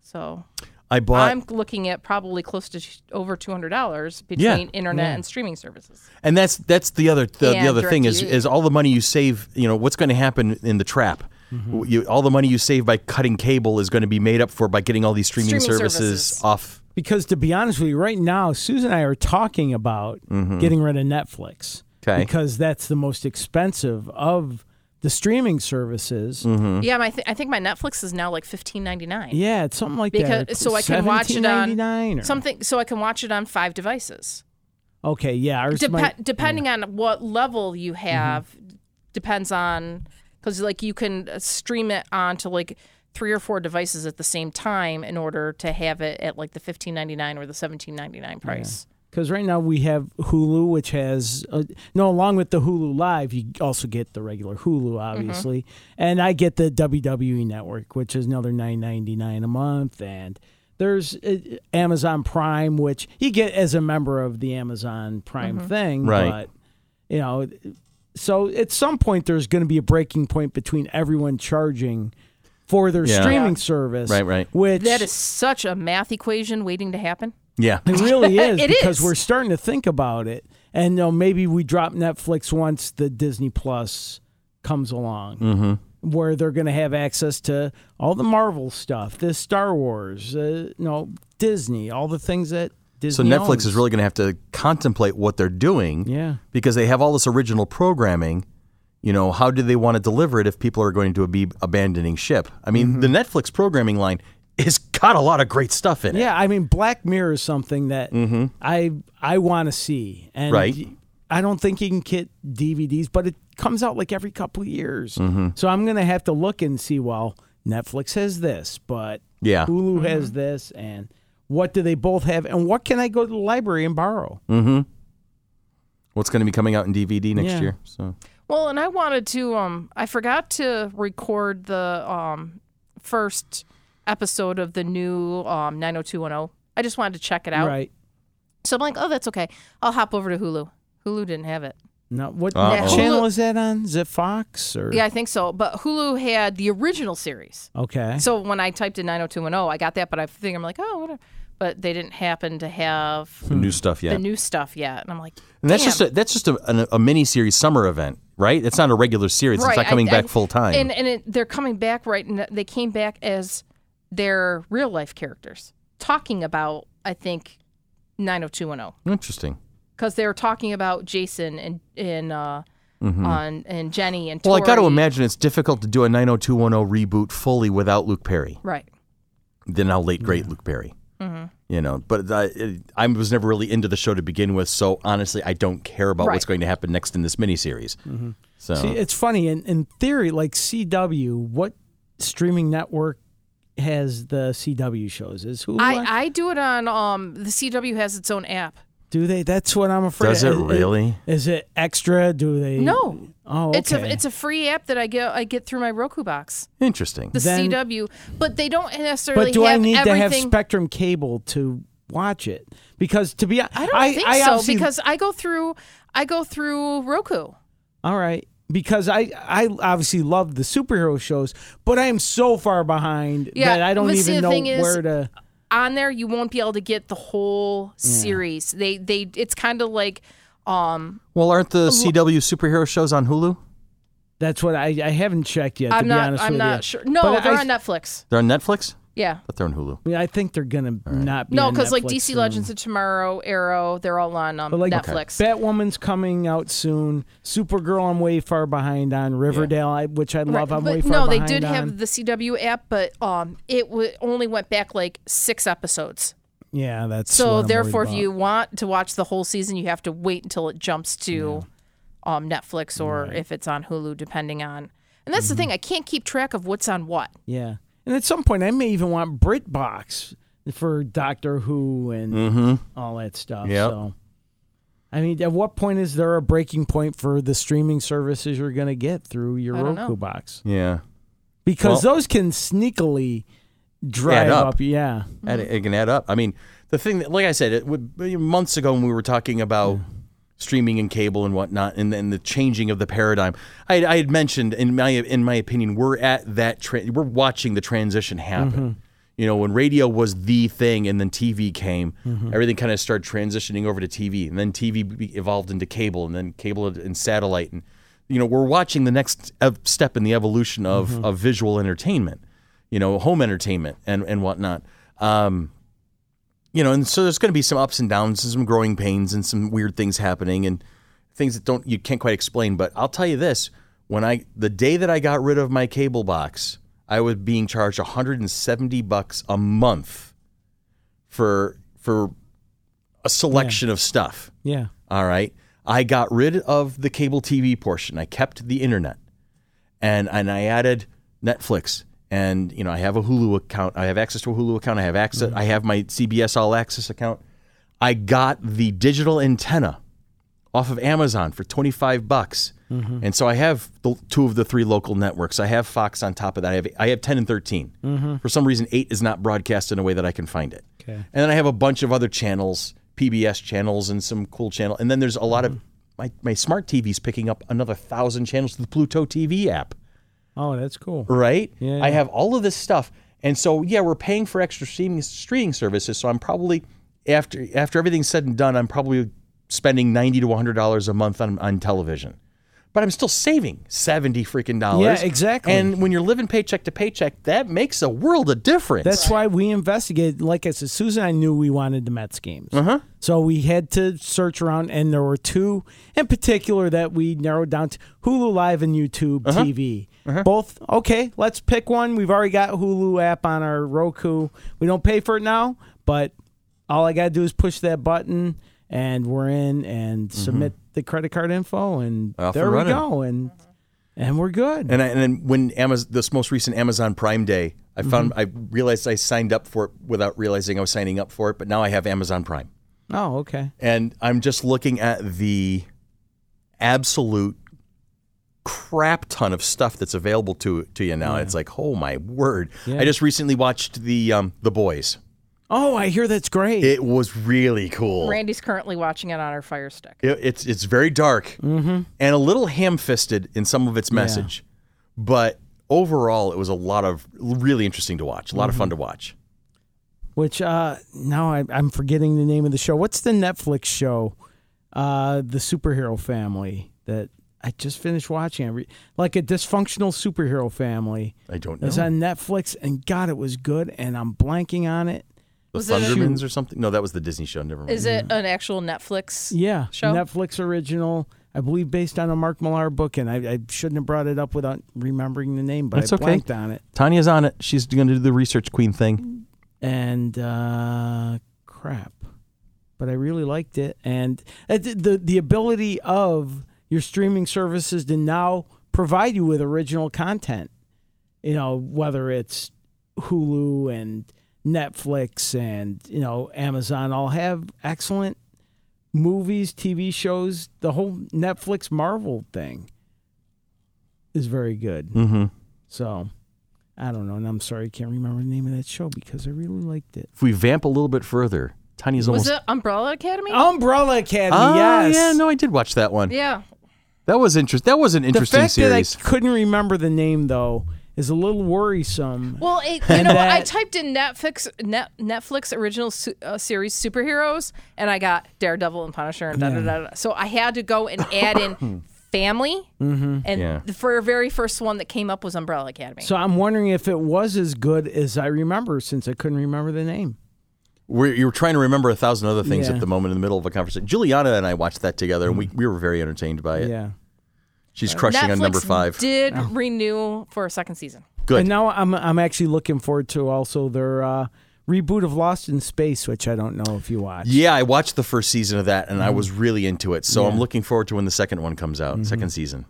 So
I bought,
I'm looking at probably close to sh- over $200 between
Yeah.
internet and streaming services.
and that's that's the other the, the other thing is is all the money you save. You know what's going to happen in the trap.
Mm-hmm.
You, all the money you save by cutting cable is going to be made up for by getting all these streaming,
Streaming
services,
services.
off.
Because to be honest with you, right now, Susan and I are talking about getting rid of Netflix.
Okay.
Because that's the most expensive of the streaming services.
Mm-hmm.
Yeah, my th- I think my Netflix is now like $15.99.
Yeah, it's something like
Because
that.
so I can watch it on
or-
something so I can watch it on five devices.
Okay, yeah. Ours
Depe-
might-
depending on what level you
Mm-hmm.
have depends on because like you can uh, stream it onto like three or four devices at the same time in order to have it at like the 15.99 or the 17.99 price.
Because right now we have Hulu, which has uh, no. Along with the Hulu Live, you also get the regular Hulu, obviously, and I get the WWE Network, which is another nine ninety nine a month, and there's uh, Amazon Prime, which you get as a member of the Amazon Prime thing,
Right.
But you know, so at some point there's going to be a breaking point between everyone charging for their
Yeah.
streaming service,
Right, right.
Which
that is such a math equation waiting to happen
Yeah.
it really (laughs) is
It
because
is.
we're starting to think about it, and you know, maybe we drop Netflix once the Disney Plus comes along,
Mm-hmm.
where they're going to have access to all the Marvel stuff, the Star Wars, uh, no Disney, all the things that
So Netflix
owns.
is really going to have to contemplate what they're doing.
yeah.
because they have all this original programming. You know, how do they want to deliver it if people are going to be abandoning ship? I mean,
Mm-hmm.
the Netflix programming line has got a lot of great stuff in it.
Yeah, I mean, Black Mirror is something that I I want to see, and
Mm-hmm. Right.
I don't think you can get DVDs, but it comes out like every couple of years.
Mm-hmm.
So I'm gonna have to look and see. Well, Netflix has this, but
Yeah.
Hulu has this, and what do they both have, and what can I go to the library and borrow?
What's going to be coming out in DVD next
Yeah.
year? So
well and i wanted to um i forgot to record the um first episode of the new um 90210 i just wanted to check it out
Right?
so i'm like oh that's okay i'll hop over to hulu hulu didn't have it
No, what
Uh-oh.
channel is that on? Is it Fox or?
Yeah, I think so. But Hulu had the original series.
Okay.
So when I typed in 90210, I got that, but I think I'm like, oh, whatever. But they didn't happen to have
the new stuff yet.
the new stuff yet. And I'm like,
and that's just a, that's just a, a, a mini series summer event, right? It's not a regular series. It's not coming
I-
back full time.
And and it, they're coming back right. And they came back as their real life characters talking about, I think, 90210
Interesting.
Because they were talking about Jason and in uh, on and Jenny and
Mm-hmm. Well, I got to imagine it's difficult to do a 90210 reboot fully without Luke Perry,
Right.
the now late great Luke Perry.
Mm-hmm.
You know, but uh, it, I was never really into the show to begin with, so honestly, I don't care about what's going to happen next in this miniseries. So
See, it's funny. In, in theory, like CW, what streaming network has the CW shows? Is who?
I, I do it on um the CW has its own app.
Do they? That's what I'm afraid. Of?
Does it
Is-
really?
Is it extra? Do they?
No.
Oh, okay.
It's a it's a free app that I get I get through my Roku box.
interesting.
The
Then-
CW, but they don't necessarily
but do
have
I need
everything.
to have Spectrum cable to watch it? Because to be,
I don't think so
obviously-
because I go through I go through Roku.
all right. Because I, I obviously love the superhero shows, but I am so far behind
Yeah,
that I don't even
the
know
thing is-
where to.
On there, you won't be able to get the whole series. They they it's kind of like um
well, aren't the CW superhero shows on Hulu?
That's what I, I haven't checked yet. to
I'm
be
not
honest
I'm
with
not
you.
sure. No,
But
they're
I-
on Netflix.
They're on Netflix,
Yeah.
but they're on Hulu.
I, mean, I think they're gonna not be
No, because like DC
soon.
Legends of Tomorrow, Arrow, they're all on um,
But like
Netflix.
Batwoman's coming out soon. Supergirl, I'm way far behind on. Riverdale, I, which I love,
Right,
I'm
but
way far behind.
no, they did
on.
have the CW app, but um, it w- only went back like six episodes.
Yeah, that's
So
what I'm worried
therefore, if you want to watch the whole season, you have to wait until it jumps to um, Netflix or if it's on Hulu, depending on. And that's
Mm-hmm.
the thing; I can't keep track of what's on what.
yeah, and at some point, I may even want BritBox for Doctor Who and
Mm-hmm.
all that stuff.
Yep.
So, I mean, at what point is there a breaking point for the streaming services you're going to get through your Roku
know.
box?
Yeah,
Because
Well-
those can sneakily drive
up.
up. Yeah,
and it, it can add up. I mean, the thing that, like I said, it would months ago when we were talking about streaming and cable and whatnot, and then the changing of the paradigm. I, I had mentioned, in my in my opinion, we're at that. Tra- we're watching the transition happen. Mm-hmm. You know, when radio was the thing, and then TV came, mm-hmm. everything kind of started transitioning over to TV, and then TV evolved into cable, and then cable and satellite, and you know, we're watching the next step in the evolution of mm-hmm. of visual entertainment. You know, home entertainment and and whatnot. Um, you know, and so there's going to be some ups and downs and some growing pains and some weird things happening and things that don't you can't quite explain. But I'll tell you this: when I the day that I got rid of my cable box, I was being charged 170 bucks a month for for a selection of stuff.
yeah.
All right. I got rid of the cable TV portion. I kept the internet. And and I added Netflix. And you know, I have a Hulu account. I have access to a Hulu account. I have access mm-hmm. I have my CBS All Access account. I got the digital antenna off of Amazon for 25 bucks. Mm-hmm. And so I have the, two of the three local networks. I have Fox on top of that. I have I have 10 and 13. Mm-hmm. For some reason 8 is not broadcast in a way that I can find it.
Okay.
And then I have a bunch of other channels, PBS channels and some cool channel. And then there's a lot of my, my smart TV's picking up another 1000 channels to the Pluto TV app
Oh, that's cool.
right?
Yeah,
I have all of this stuff, and so yeah, we're paying for extra streaming streaming services. So I'm probably after after everything's said and done, I'm probably spending ninety to one hundred dollars a month on on television. But I'm still saving seventy freaking dollars.
Yeah, exactly.
And when you're living paycheck to paycheck, that makes a world of difference.
That's why we investigated. Like I said, Susan, and I knew we wanted the Mets games.
Uh-huh.
So we had to search around, and there were two in particular that we narrowed down to Hulu Live and YouTube
Uh-huh.
TV. Both, okay, let's pick one. We've already got Hulu app on our Roku. We don't pay for it now, but all I got to do is push that button, and we're in and submit the credit card info, and.
Off
there
and
we
running.
go. And and we're good.
And, I, and then when Amazon, this most recent Amazon Prime Day, I found
Mm-hmm.
I realized I signed up for it without realizing I was signing up for it. But now I have Amazon Prime.
oh, okay.
and I'm just looking at the absolute crap ton of stuff that's available to to you now. It's like, oh my word! I just recently watched the um, the Boys.
Oh, I hear that's great.
It was really cool.
Randy's currently watching it on her Fire Stick.
It- it's it's very dark
Mm-hmm.
and a little ham fisted in some of its message, but overall, it was a lot of really interesting to watch. A lot
Mm-hmm.
of fun to watch.
Which uh now I, I'm forgetting the name of the show. What's the Netflix show? Uh, the superhero family that I just finished watching. I re- like a dysfunctional superhero family.
I don't know
It's on Netflix, and God, it was good. And I'm blanking on it.
The
Was it a-
Thundermans or something. No, that was the Disney show. Never mind.
Is it an actual Netflix?
Yeah,
Show?
Netflix original. I believe based on a Mark Millar book, and I, I shouldn't have brought it up without remembering the name, but
That's
I
okay.
blanked on it.
Tanya's on it. She's going to do the research queen thing.
and uh, crap. But I really liked it, and uh, the the- the ability of your streaming services to now provide you with original content. You know, whether it's Hulu and Netflix and you know Amazon, all have excellent movies, TV shows. The whole Netflix Marvel thing is very good.
Mm-hmm.
So. I don't know, and I'm sorry I can't remember the name of that show because I really liked it.
If we vamp a little bit further, Tanya's
Was it Umbrella Academy?
Umbrella Academy,
Oh,
yes.
yeah, no, I did watch that one.
Yeah.
That was interesting. That was an
the
interesting
fact
series.
that I couldn't remember the name though is a little worrisome.
Well, it, you
And
know, I typed in Netflix net, Netflix original su- uh, series superheroes, and I got Daredevil and Punisher and da da da. da. So I had to go and add in (laughs) family,
Mm-hmm.
and
Yeah.
the for very first one that came up was Umbrella Academy.
So I'm wondering if it was as good as I remember, since I couldn't remember the name.
We're, you were trying to remember a thousand other things
Yeah.
at the moment in the middle of a conversation. Juliana and I watched that together, and we, we were very entertained by it.
Yeah.
She's crushing
Netflix
on number five.
did renew for a second season.
Good.
And now I'm I'm actually looking forward to also their uh, reboot of Lost in Space, which I don't know if you watched.
Yeah, I watched the first season of that, and I was
Mm-hmm.
really into it. So I'm looking forward to when the second one comes out, second season.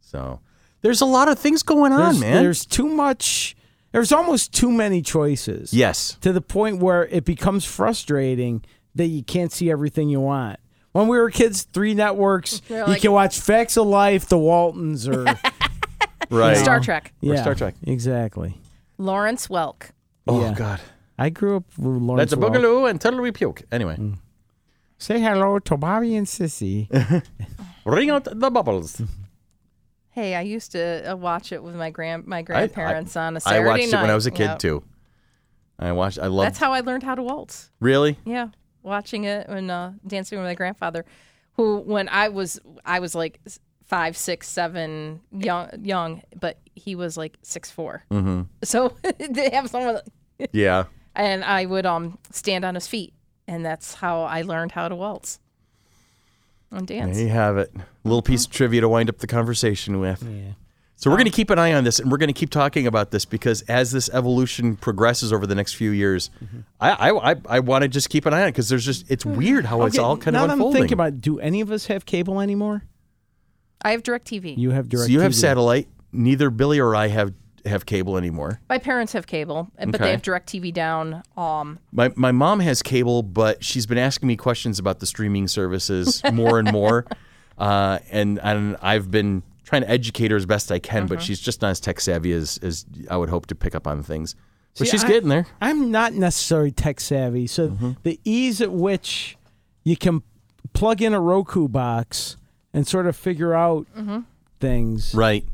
So there's a lot of things going on,
there's,
man.
There's too much. There's almost too many choices.
yes.
to the point where it becomes frustrating that you can't see everything you want. When we were kids, three networks,
You're
you
like-
can watch Facts of Life, The Waltons, or (laughs)
Right.
Star Trek.
yeah,
Star Trek.
Exactly.
Lawrence Welk.
Oh
Yeah.
God.
I grew up with Lawrence.
That's a
Welk.
boogaloo and totally puke. Anyway,
Mm. Say hello to Bobby and Sissy. (laughs)
ring out the bubbles.
Hey, I used to uh, watch it with my grand my grandparents on a Saturday I
watched it when I was a kid
Yeah.
too. I watched. I loved.
That's how I learned how to waltz.
really.
Yeah, watching it and uh, dancing with my grandfather, who when I was I was like five, six, seven, young, young, but he was like six four.
Mm-hmm.
So (laughs) they have someone, (laughs)
Yeah.
and I would um stand on his feet, and that's how I learned how to waltz and dance.
There you have it. A little piece of trivia to wind up the conversation with.
yeah.
So we're going to keep an eye on this, and we're going to keep talking about this because as this evolution progresses over the next few years, I I, I, I want to just keep an eye on it because there's just it's weird how it's all kind
now
of
that I'm thinking about, it, do any of us have cable anymore?
I have Directv.
You have
so you have satellite. Neither Billy or I have have cable anymore.
my parents have cable, but
Okay.
they have Directv down. Um,
My my mom has cable, but she's been asking me questions about the streaming services more and more, (laughs) uh, and and I've been trying to educate her as best I can, but uh-huh. she's just not as tech savvy as as I would hope to pick up on things. But
See,
she's
I-
getting there.
I'm not necessarily tech savvy, so
Mm-hmm.
the ease at which you can plug in a Roku box and sort of figure out mm-hmm. things
Right.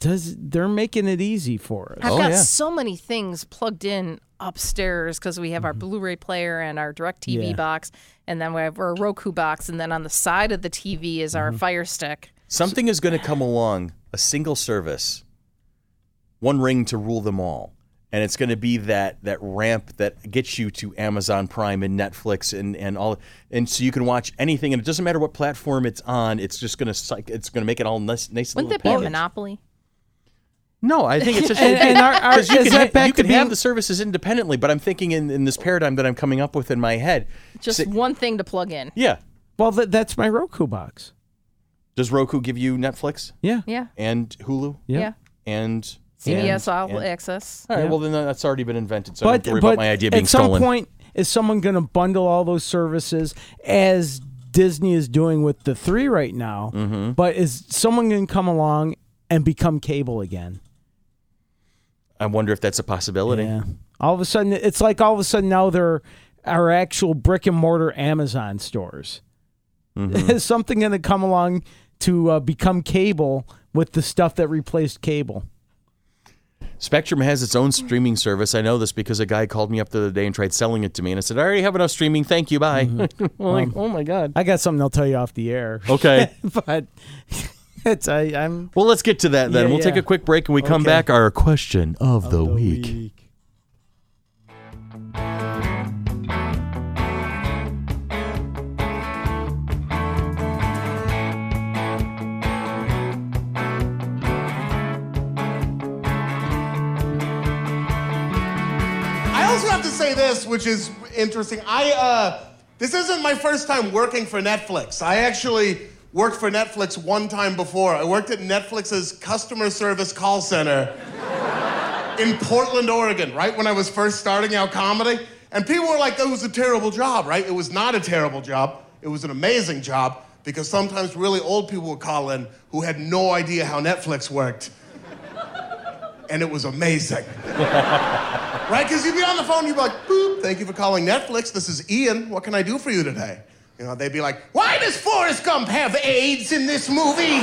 does they're making it easy for us.
I've
Oh,
got
yeah.
so many things plugged in upstairs because we have our mm-hmm. Blu-ray player and our DirecTV
Yeah.
box, and then we have our Roku box, and then on the side of the TV is our mm-hmm. Fire Stick.
Something is going to come along, a single service, one ring to rule them all. And it's going to be that that ramp that gets you to Amazon Prime and Netflix and, and all and so you can watch anything and it doesn't matter what platform it's on, it's just going to it's going to make it all nice nice
Wouldn't
little
that be a monopoly?
No, I think it's (laughs) just
And- and our- our-
you
is
can,
that back
you
to
can have the services independently, but I'm thinking in, in this paradigm that I'm coming up with in my head.
Just
say-
one thing to plug in.
yeah.
Well, that, that's my Roku box.
Does Roku give you Netflix
Yeah.
Yeah,
and Hulu
Yeah.
yeah.
and
CBS
and-
All
and-
Access.
All right,
Yeah.
well then that's already been invented, so I don't have
But
to worry
but
about my idea being
at some
stolen.
point, is someone going to bundle all those services as Disney is doing with the three right now?
Mm-hmm.
But is someone going to come along and become cable again?
I wonder if that's a possibility.
Yeah. All of a sudden, it's like all of a sudden now there are actual brick and mortar Amazon stores.
Mm-hmm. (laughs)
Is something going to come along to uh, become cable with the stuff that replaced cable?
Spectrum has its own streaming service. I know this because a guy called me up the other day and tried selling it to me, and I said, "I already have enough streaming. Thank you. Bye."
Mm-hmm. (laughs)
Like, oh my god.
I got something I'll tell you off the air. (laughs)
Okay.
but (laughs) it's I, I'm
Well, let's get to that then.
Yeah,
we'll take a quick break and we come back. Our question of, the, week.
have say this, which is interesting. I uh, this isn't my first time working for Netflix. I actually worked for Netflix one time before. I worked at Netflix's customer service call center (laughs) in Portland, Oregon, right when I was first starting out comedy. And people were like, that was a terrible job, right? It was not a terrible job. It was an amazing job because sometimes really old people would call in who had no idea how Netflix worked. And it was amazing. (laughs) right? Because you'd be on the phone, you'd be like, boop, thank you for calling Netflix. This is Ian. What can I do for you today? You know, they'd be like, why does Forrest Gump have AIDS in this movie?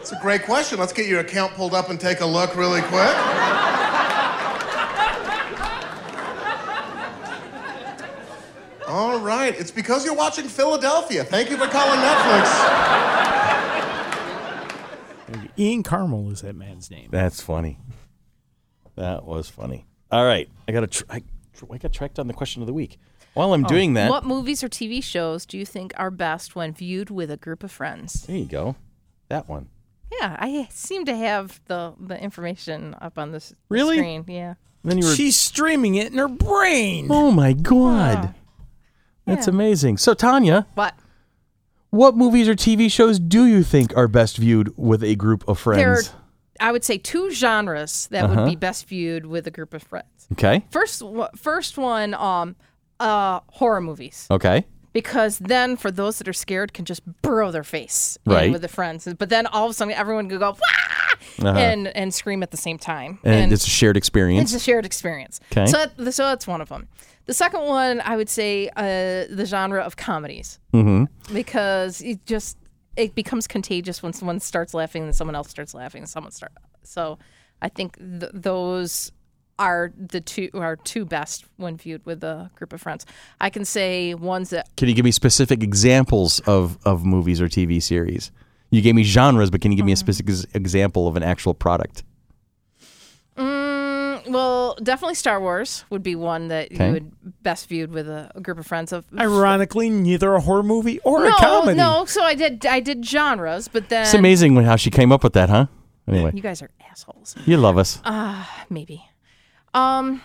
It's a great question. Let's get your account pulled up and take a look really quick. All right. It's because you're watching Philadelphia. Thank you for calling Netflix.
Ian Karmel is that man's name.
That's funny. That was funny. All right, I got to. Tr- I, tr- I got tracked on the question of the week. While I'm oh, doing that,
What movies or TV shows do you think are best when viewed with a group of friends?
there you go. That one.
Yeah, I seem to have the the information up on this
Really?
screen. Yeah.
Then you were.
She's streaming it in her brain.
oh my god, that's
Yeah.
amazing. So Tanya,
But
what movies or TV shows do you think are best viewed with a group of
there are,
friends?
I would say, two genres that
Uh-huh.
would be best viewed with a group of friends.
Okay.
First, one- first one, um, uh, horror movies.
Okay.
because then for those that are scared can just burrow their face in
Right.
with the friends but then all of a sudden everyone could go Wah! and and scream at the same time
Uh-huh. And, it's a shared experience.
it's a shared experience
Okay.
so that, so that's one of them the second one i would say uh, the genre of comedies
mm-hmm.
because it just it becomes contagious when someone starts laughing and someone else starts laughing and someone start so i think th- those are the two are two best when viewed with a group of friends i can say ones that
Can you give me specific examples of, of movies or TV series? You gave me genres, but can you give me a specific example of an actual product?
Well, definitely Star Wars would be one that
Okay.
you would best viewed with a, a group of friends. Of
Ironically, neither a horror movie or
no,
a comedy.
no. So I did I did genres, but then
It's amazing how she came up with that, huh? Anyway,
You guys are assholes.
you love us.
Ah, Maybe. Um.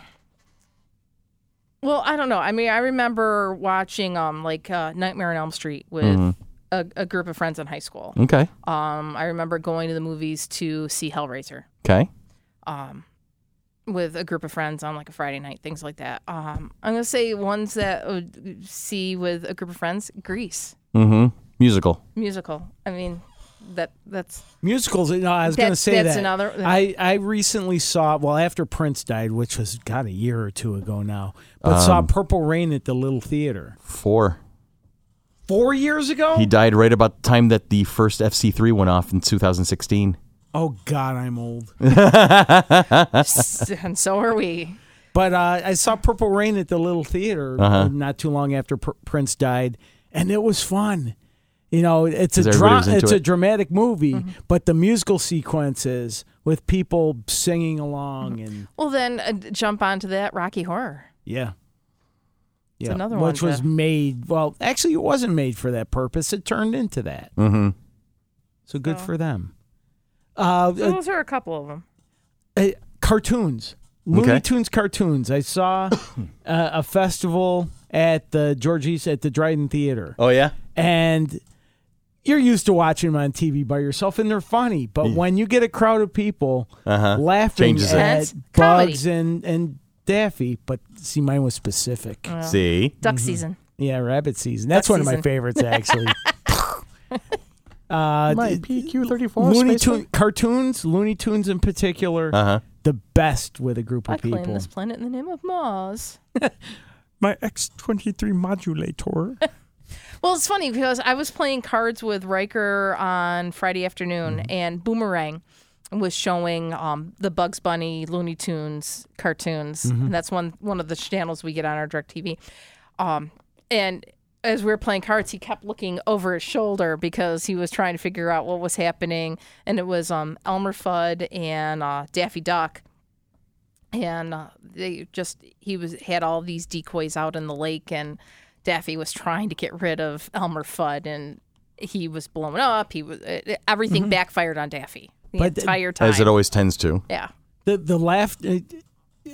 Well, I don't know. I mean, I remember watching um like uh, Nightmare on Elm Street with
Mm-hmm.
a, a group of friends in high school.
Okay.
Um, I remember going to the movies to see Hellraiser.
Okay.
With a group of friends on like a Friday night, things like that. Um, I'm gonna say ones that would see with a group of friends. Grease
Mm-hmm. Musical.
musical. I mean, that that's
Musicals. No, I was going to
That's-
say
that's
that.
another-
I I recently saw well after Prince died, which was got a year or two ago now, but saw Purple Rain at the Little Theater
Four.
four years ago.
He died right about the time that the first FC3 went off in 2016.
Oh God, I'm old. (laughs)
and so are we.
But uh, I saw Purple Rain at the Little Theater
Uh-huh.
uh, not too long after Pr- Prince died, and it was fun. You know, it's a
'Cause everybody
dra-
was into
it's a dramatic movie, but the musical sequences with people singing along and
Well, then uh, jump onto that Rocky Horror.
yeah. Yeah,
another one
which was
to-
made. Well, actually, it wasn't made for that purpose. It turned into that.
Mm-hmm.
So good for them. Uh, uh,
Those are a couple of them.
uh, cartoons, Looney
Okay.
Tunes cartoons. I saw (coughs) uh, a festival at the George East at the Dryden Theater,
Oh, yeah?
and you're used to watching them on TV by yourself, and they're funny. But when you get a crowd of people
Uh-huh.
laughing
Changes it.
at
Tense comedy.
Bugs and and Daffy, but see, mine was specific.
See?
Duck season.
Yeah, rabbit season. That's
Duck
one of my favorites, actually. (laughs) (laughs) uh,
My PQ34
Looney
space
Tune cartoons, Looney Tunes in particular,
Uh-huh.
the best with a group
I
of
claim
people.
this planet in the name of Mars. (laughs)
My X23 modulator. (laughs)
Well, it's funny because I was playing cards with Riker on Friday afternoon, and Boomerang was showing um, the Bugs Bunny Looney Tunes cartoons. And that's one one of the channels we get on our Direct TV. Um, and as we were playing cards, he kept looking over his shoulder because he was trying to figure out what was happening. And it was um, Elmer Fudd and uh, Daffy Duck and uh, they just he was had all these decoys out in the lake and daffy was trying to get rid of elmer fudd and he was blown up he was uh, everything backfired on daffy the
But
entire time.
as it always tends to.
yeah.
the the laugh uh,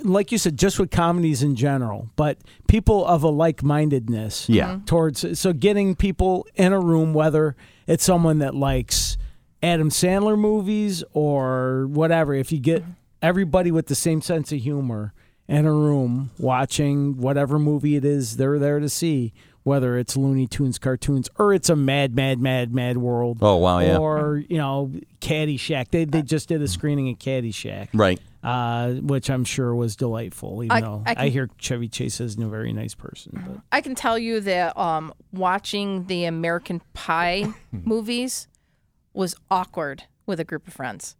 like you said just with comedies in general but people of a like-mindedness
Yeah. Mm-hmm.
towards so getting people in a room whether it's someone that likes adam sandler movies or whatever if you get mm-hmm. everybody with the same sense of humor in a room watching whatever movie it is they're there to see whether it's looney tunes cartoons or it's a mad mad mad mad world
Oh, wow, yeah.
or you know caddyshack they, they just did a screening of caddyshack
Right.
uh, which I'm sure was delightful. Even
I-
though
I
I, hear Chevy Chase isn't a very nice person, but
I can tell you that um, watching the American Pie (laughs) movies was awkward with a group of friends.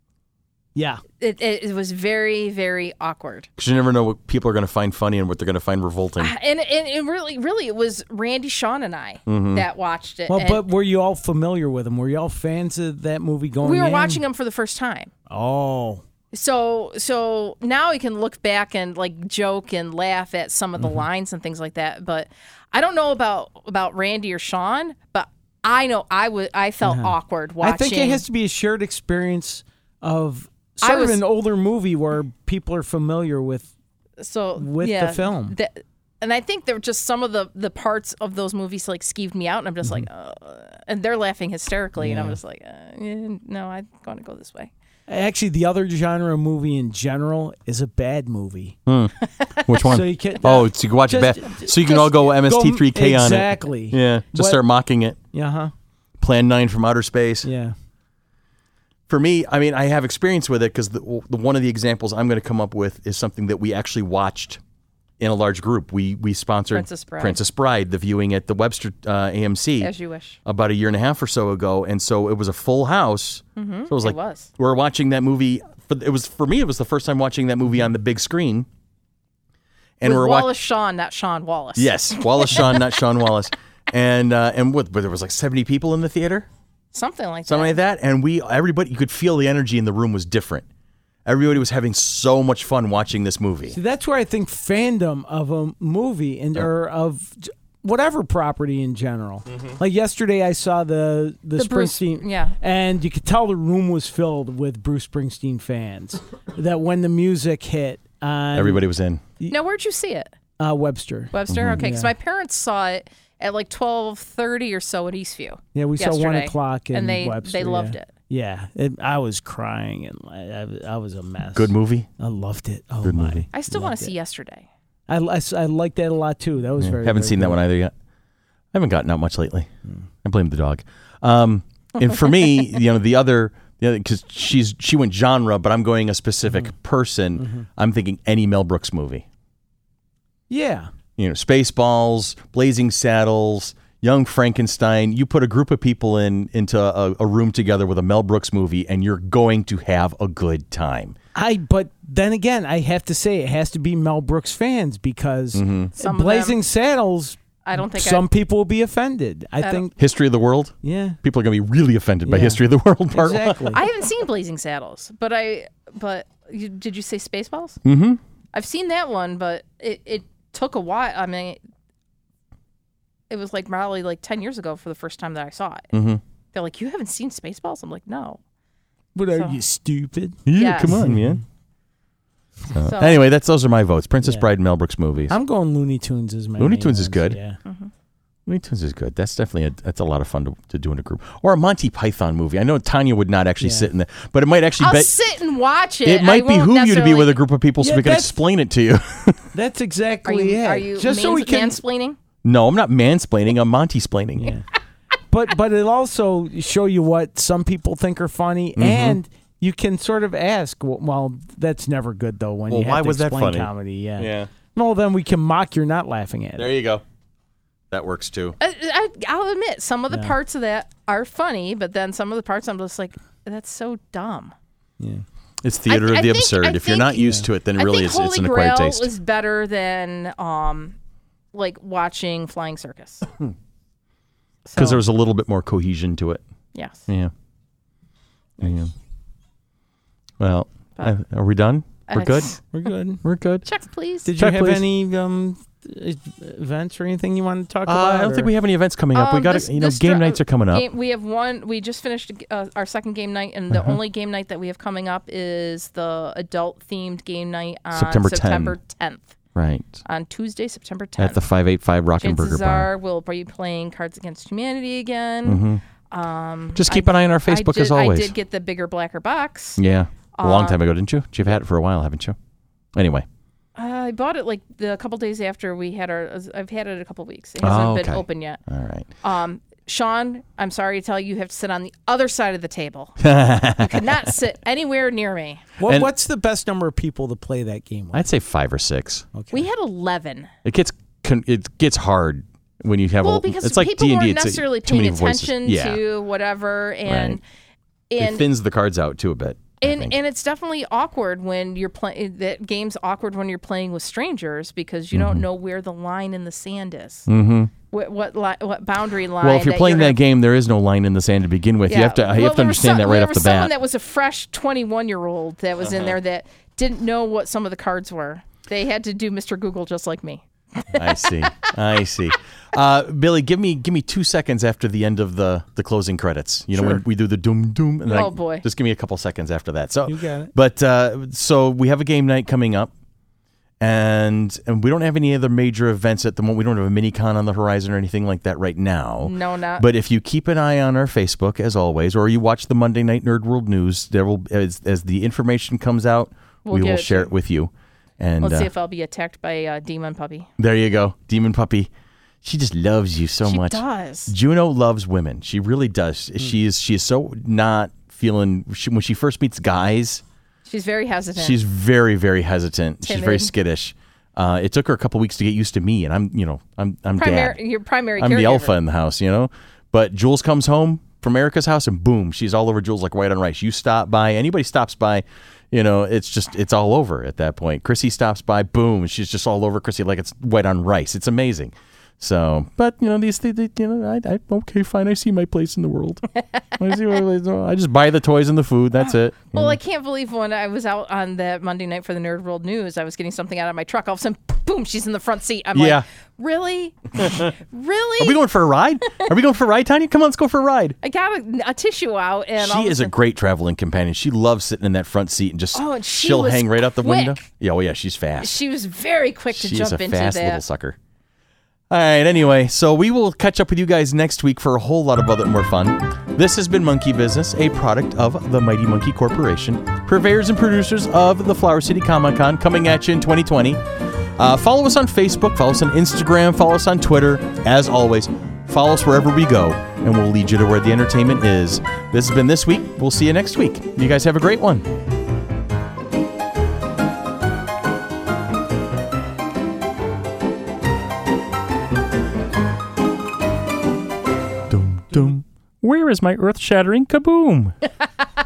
Yeah,
It, it, it was very, very awkward.
Because you never know what people are going to find funny and what they're going to find revolting.
Ah, and, and it really, really, it was Randy, Sean, and I mm-hmm. that watched it.
well,
and
but were you all familiar with them? Were you all fans of that movie going?
we were
in?
watching them for the first time.
Oh,
So so now we can look back and like joke and laugh at some of the mm-hmm. lines and things like that. But I don't know about about Randy or Sean, but I know I would I felt uh-huh. awkward watching.
I think it has to be a shared experience of
I
sort of an older movie where people are familiar with.
so
with the film.
that- and I think there were just some of the the parts of those movies like skeeved me out, and I'm just
Mm-hmm.
like, uh, and they're laughing hysterically, and I'm just like, uh, no, I'm going to go this way.
Actually, the other genre movie in general is a bad movie. (laughs)
Which one?
So you can
oh, so you can watch it
just-
back. So you can all go MST3K on it.
exactly.
Yeah. Just
What-
start mocking it.
Yeah, huh?
Plan 9 from outer space.
Yeah.
For me, I mean, I have experience with it because the, the, one of the examples I'm going to come up with is something that we actually watched in a large group. We we sponsored
Princess Bride.
Princess Bride, the viewing at the Webster uh, AMC
As you wish.
about a year and a half or so ago, and so it was a full house. Mm-hmm. So it was
It
like
was.
we we're watching that movie. For, it was for me. It was the first time watching that movie on the big screen, and
With
we're
Wallace
watching.
Shawn, not Sean Wallace.
Yes, Wallace Shawn, not Sean Wallace, (laughs) and uh, and what? But there was like 70 people in the theater.
Something like
something
that.
like that. And we, everybody, you could feel the energy in the room was different. Everybody was having so much fun watching this movie.
See, that's where I think fandom of a movie and or of whatever property in general. Like yesterday, I saw the the,
The Bruce-
Springsteen,
yeah.
and you could tell the room was filled with Bruce Springsteen fans. (laughs) that when the music hit, on,
Everybody was in.
Now, where'd you see it?
uh, Webster.
Webster?
Mm-hmm.
Okay, because my parents saw it at like twelve thirty or so at Eastview.
Yeah, we saw one o'clock in
and they
Webster.
they loved
yeah.
it.
Yeah, it, I was crying and I, I was a mess.
Good movie.
I loved it. Oh
Good
my!
movie.
I still want to see yesterday.
I, I, I liked that a lot too. That was
Yeah,
very.
haven't
very
seen that one either yet. I haven't gotten out much lately. Hmm. I blame the dog. Um, and for me, (laughs) you know, the other, because she's she went genre, but I'm going a specific mm-hmm. person. Mm-hmm. I'm thinking any Mel Brooks movie.
Yeah,
You know, Spaceballs, Blazing Saddles, Young Frankenstein. You put a group of people in into a, a room together with a Mel Brooks movie, and you're going to have a good time.
I. But then again, I have to say it has to be Mel Brooks fans because
Mm-hmm.
Blazing
them-
Saddles.
I don't think
some
I,
people will be offended. I,
don't-
think.
History of the World.
Yeah.
People are going to be really offended by History of the World Part One.
Exactly.
I haven't seen Blazing Saddles, but I but you, did you say Spaceballs? Mm-hmm. I've seen that one, but it it took a while. I mean, it was like probably like ten years ago for the first time that I saw it. Mm-hmm. They're like, "You haven't seen Spaceballs?" I'm like, "No."
What are
So-
you stupid?
Yeah,
Yes.
come on, man.
So,
Anyway, that's those are my votes. Princess
Yeah.
Bride, and Mel Brooks movies.
I'm going Looney Tunes as my.
Looney
main
Tunes is good.
Yeah.
Looney Tunes is good. That's definitely a, that's a lot of fun to, to do in a group. Or a Monty Python movie. I know Tanya would not actually
Yeah.
sit in there, but it might actually
I'll
be.
sit and watch it.
It might behoove you to be with a group of people so we can explain it to you. (laughs)
That's
Are
exactly
you
it.
are you
Just so we
mans-
can.
mansplaining?
no, I'm not mansplaining. I'm Monty splaining.
Yeah. but but it also show you what some people think are funny,
Mm-hmm.
and you can sort of ask. Well, well that's never good though. When
Well,
you have
why
to
was that funny?
comedy, yeah.
Yeah.
Well, then we can mock you're not laughing at
There
it.
you go. That works too.
I, I, I'll admit some of the
Yeah.
parts of that are funny, but then some of the parts I'm just like, that's so dumb. Yeah.
It's theater
I
of the
think-
absurd.
I
if you're not used to it, then really it's,
Holy
it's an acquired
Grail
taste.
is better than um, like watching Flying Circus.
Because (laughs)
So,
there was a little bit more cohesion to it.
yes.
Yeah. Yeah. Well,
But-
uh, are we done? We're good. (laughs)
We're good.
We're good.
Check, please.
Did
Check,
you have
please.
any um, uh, events or anything you want to talk
Uh,
about?
I don't think we have any events coming up. we
Um,
got
this-
to, you know, game
dra-
nights are coming up.
Game, we have one. We just finished uh, our second game night, and the
Uh-huh.
only game night that we have coming up is the adult themed game night on
September 10.
September 10th.
right.
On Tuesday, September 10th.
At the 585 Rockenberger
Chances
Bar.
are we'll be playing Cards Against Humanity again. Um,
Just
I-
keep an eye on our Facebook
did-
as always.
I did get the bigger, blacker box.
Yeah. A long
Um,
time ago, didn't you? You've had it for a while, haven't you? Anyway.
I bought it like the a couple days after we had our. I've had it a couple weeks. It hasn't
Oh,
been
okay.
open yet.
All right.
Um, Sean, I'm sorry to tell you, you have to sit on the other side of the table. (laughs) you could not sit anywhere near me.
What,
And-
what's the best number of people to play that game with?
I'd say five or six. Okay.
We had 11.
It gets con- it gets hard when you have
Well,
a,
because
it's like
people
D&D,
weren't
it's a-
necessarily
too
paying
many voices.
attention
yeah.
to whatever, and
Right. it
and
thins the cards out too a bit.
And and it's definitely awkward when you're playing. That game's awkward when you're playing with strangers because you
Mm-hmm.
don't know where the line in the sand is. Mm-hmm. What what, li- what boundary line?
well, if you're
that
playing
gonna-
that game, there is no line in the sand to begin with. You have to you
Well,
have to understand
some-
that right off the bat.
there was someone that was a fresh 21 year old that was in
Uh-huh.
there that didn't know what some of the cards were. They had to do Mr. Google just like me.
I see. I see. Uh, Billy, give me give me two seconds after the end of the the closing credits. You know when we do the doom doom. And then
Oh,
I-
boy.
Just give me a couple seconds after that. So
You got it.
But uh, so we have a game night coming up, and and we don't have any other major events at the moment. We don't have a mini con on the horizon or anything like that right now.
No, not.
But if you keep an eye on our Facebook as always, or you watch the Monday Night Nerd World News, there will as, as the information comes out,
We'll
we will
it
share
to
it with you. And
Let's
uh,
see if I'll be attacked by a demon puppy.
there you go, Demon Puppy. She just loves you so much.
she
much.
does.
Juno loves women. She really does.
Hmm.
She is. She is so not feeling. She, when she first meets guys,
She's very hesitant.
she's very, very hesitant. She's very skittish. Uh, it took her a couple weeks to get used to me, and I'm, you know, I'm, I'm
primary.
dad.
Your primary.
I'm the alpha in the house, you know. But Jules comes home from Erica's house, and boom, she's all over Jules like white on rice. You stop by, anybody stops by, you know, it's just it's all over at that point. Chrissy stops by, boom, she's just all over Chrissy like it's white on rice. It's amazing. So, but you know these, things, you know, I, I okay, fine. I see my place in the world. (laughs) I see my place. I just buy the toys and the food. That's it.
Well, I can't believe when I was out on that Monday night for the Nerd World News, I was getting something out of my truck. All of a sudden, boom, she's in the front seat. I'm
Yeah.
like, really, (laughs) really?
Are we going for a ride? Are we going for a ride, Tanya? Come on, let's go for a ride.
I got a, a tissue out, and
She is a great traveling companion. She loves sitting in that front seat and just
Oh, and she
she'll hang right out the window. Yeah, oh yeah, she's fast.
She was very quick to
She's
jump into that.
She's a fast little sucker. All right, anyway, so we will catch up with you guys next week for a whole lot of other more fun. This has been Monkey Business, a product of the Mighty Monkey Corporation, purveyors and producers of the Flower City Comic Con, coming at you in 2020. Uh, follow us on Facebook, follow us on Instagram, follow us on Twitter. As always, follow us wherever we go, and we'll lead you to where the entertainment is. This has been this week. We'll see you next week. You guys have a great one. Dum dum. Where is my earth shattering kaboom? (laughs)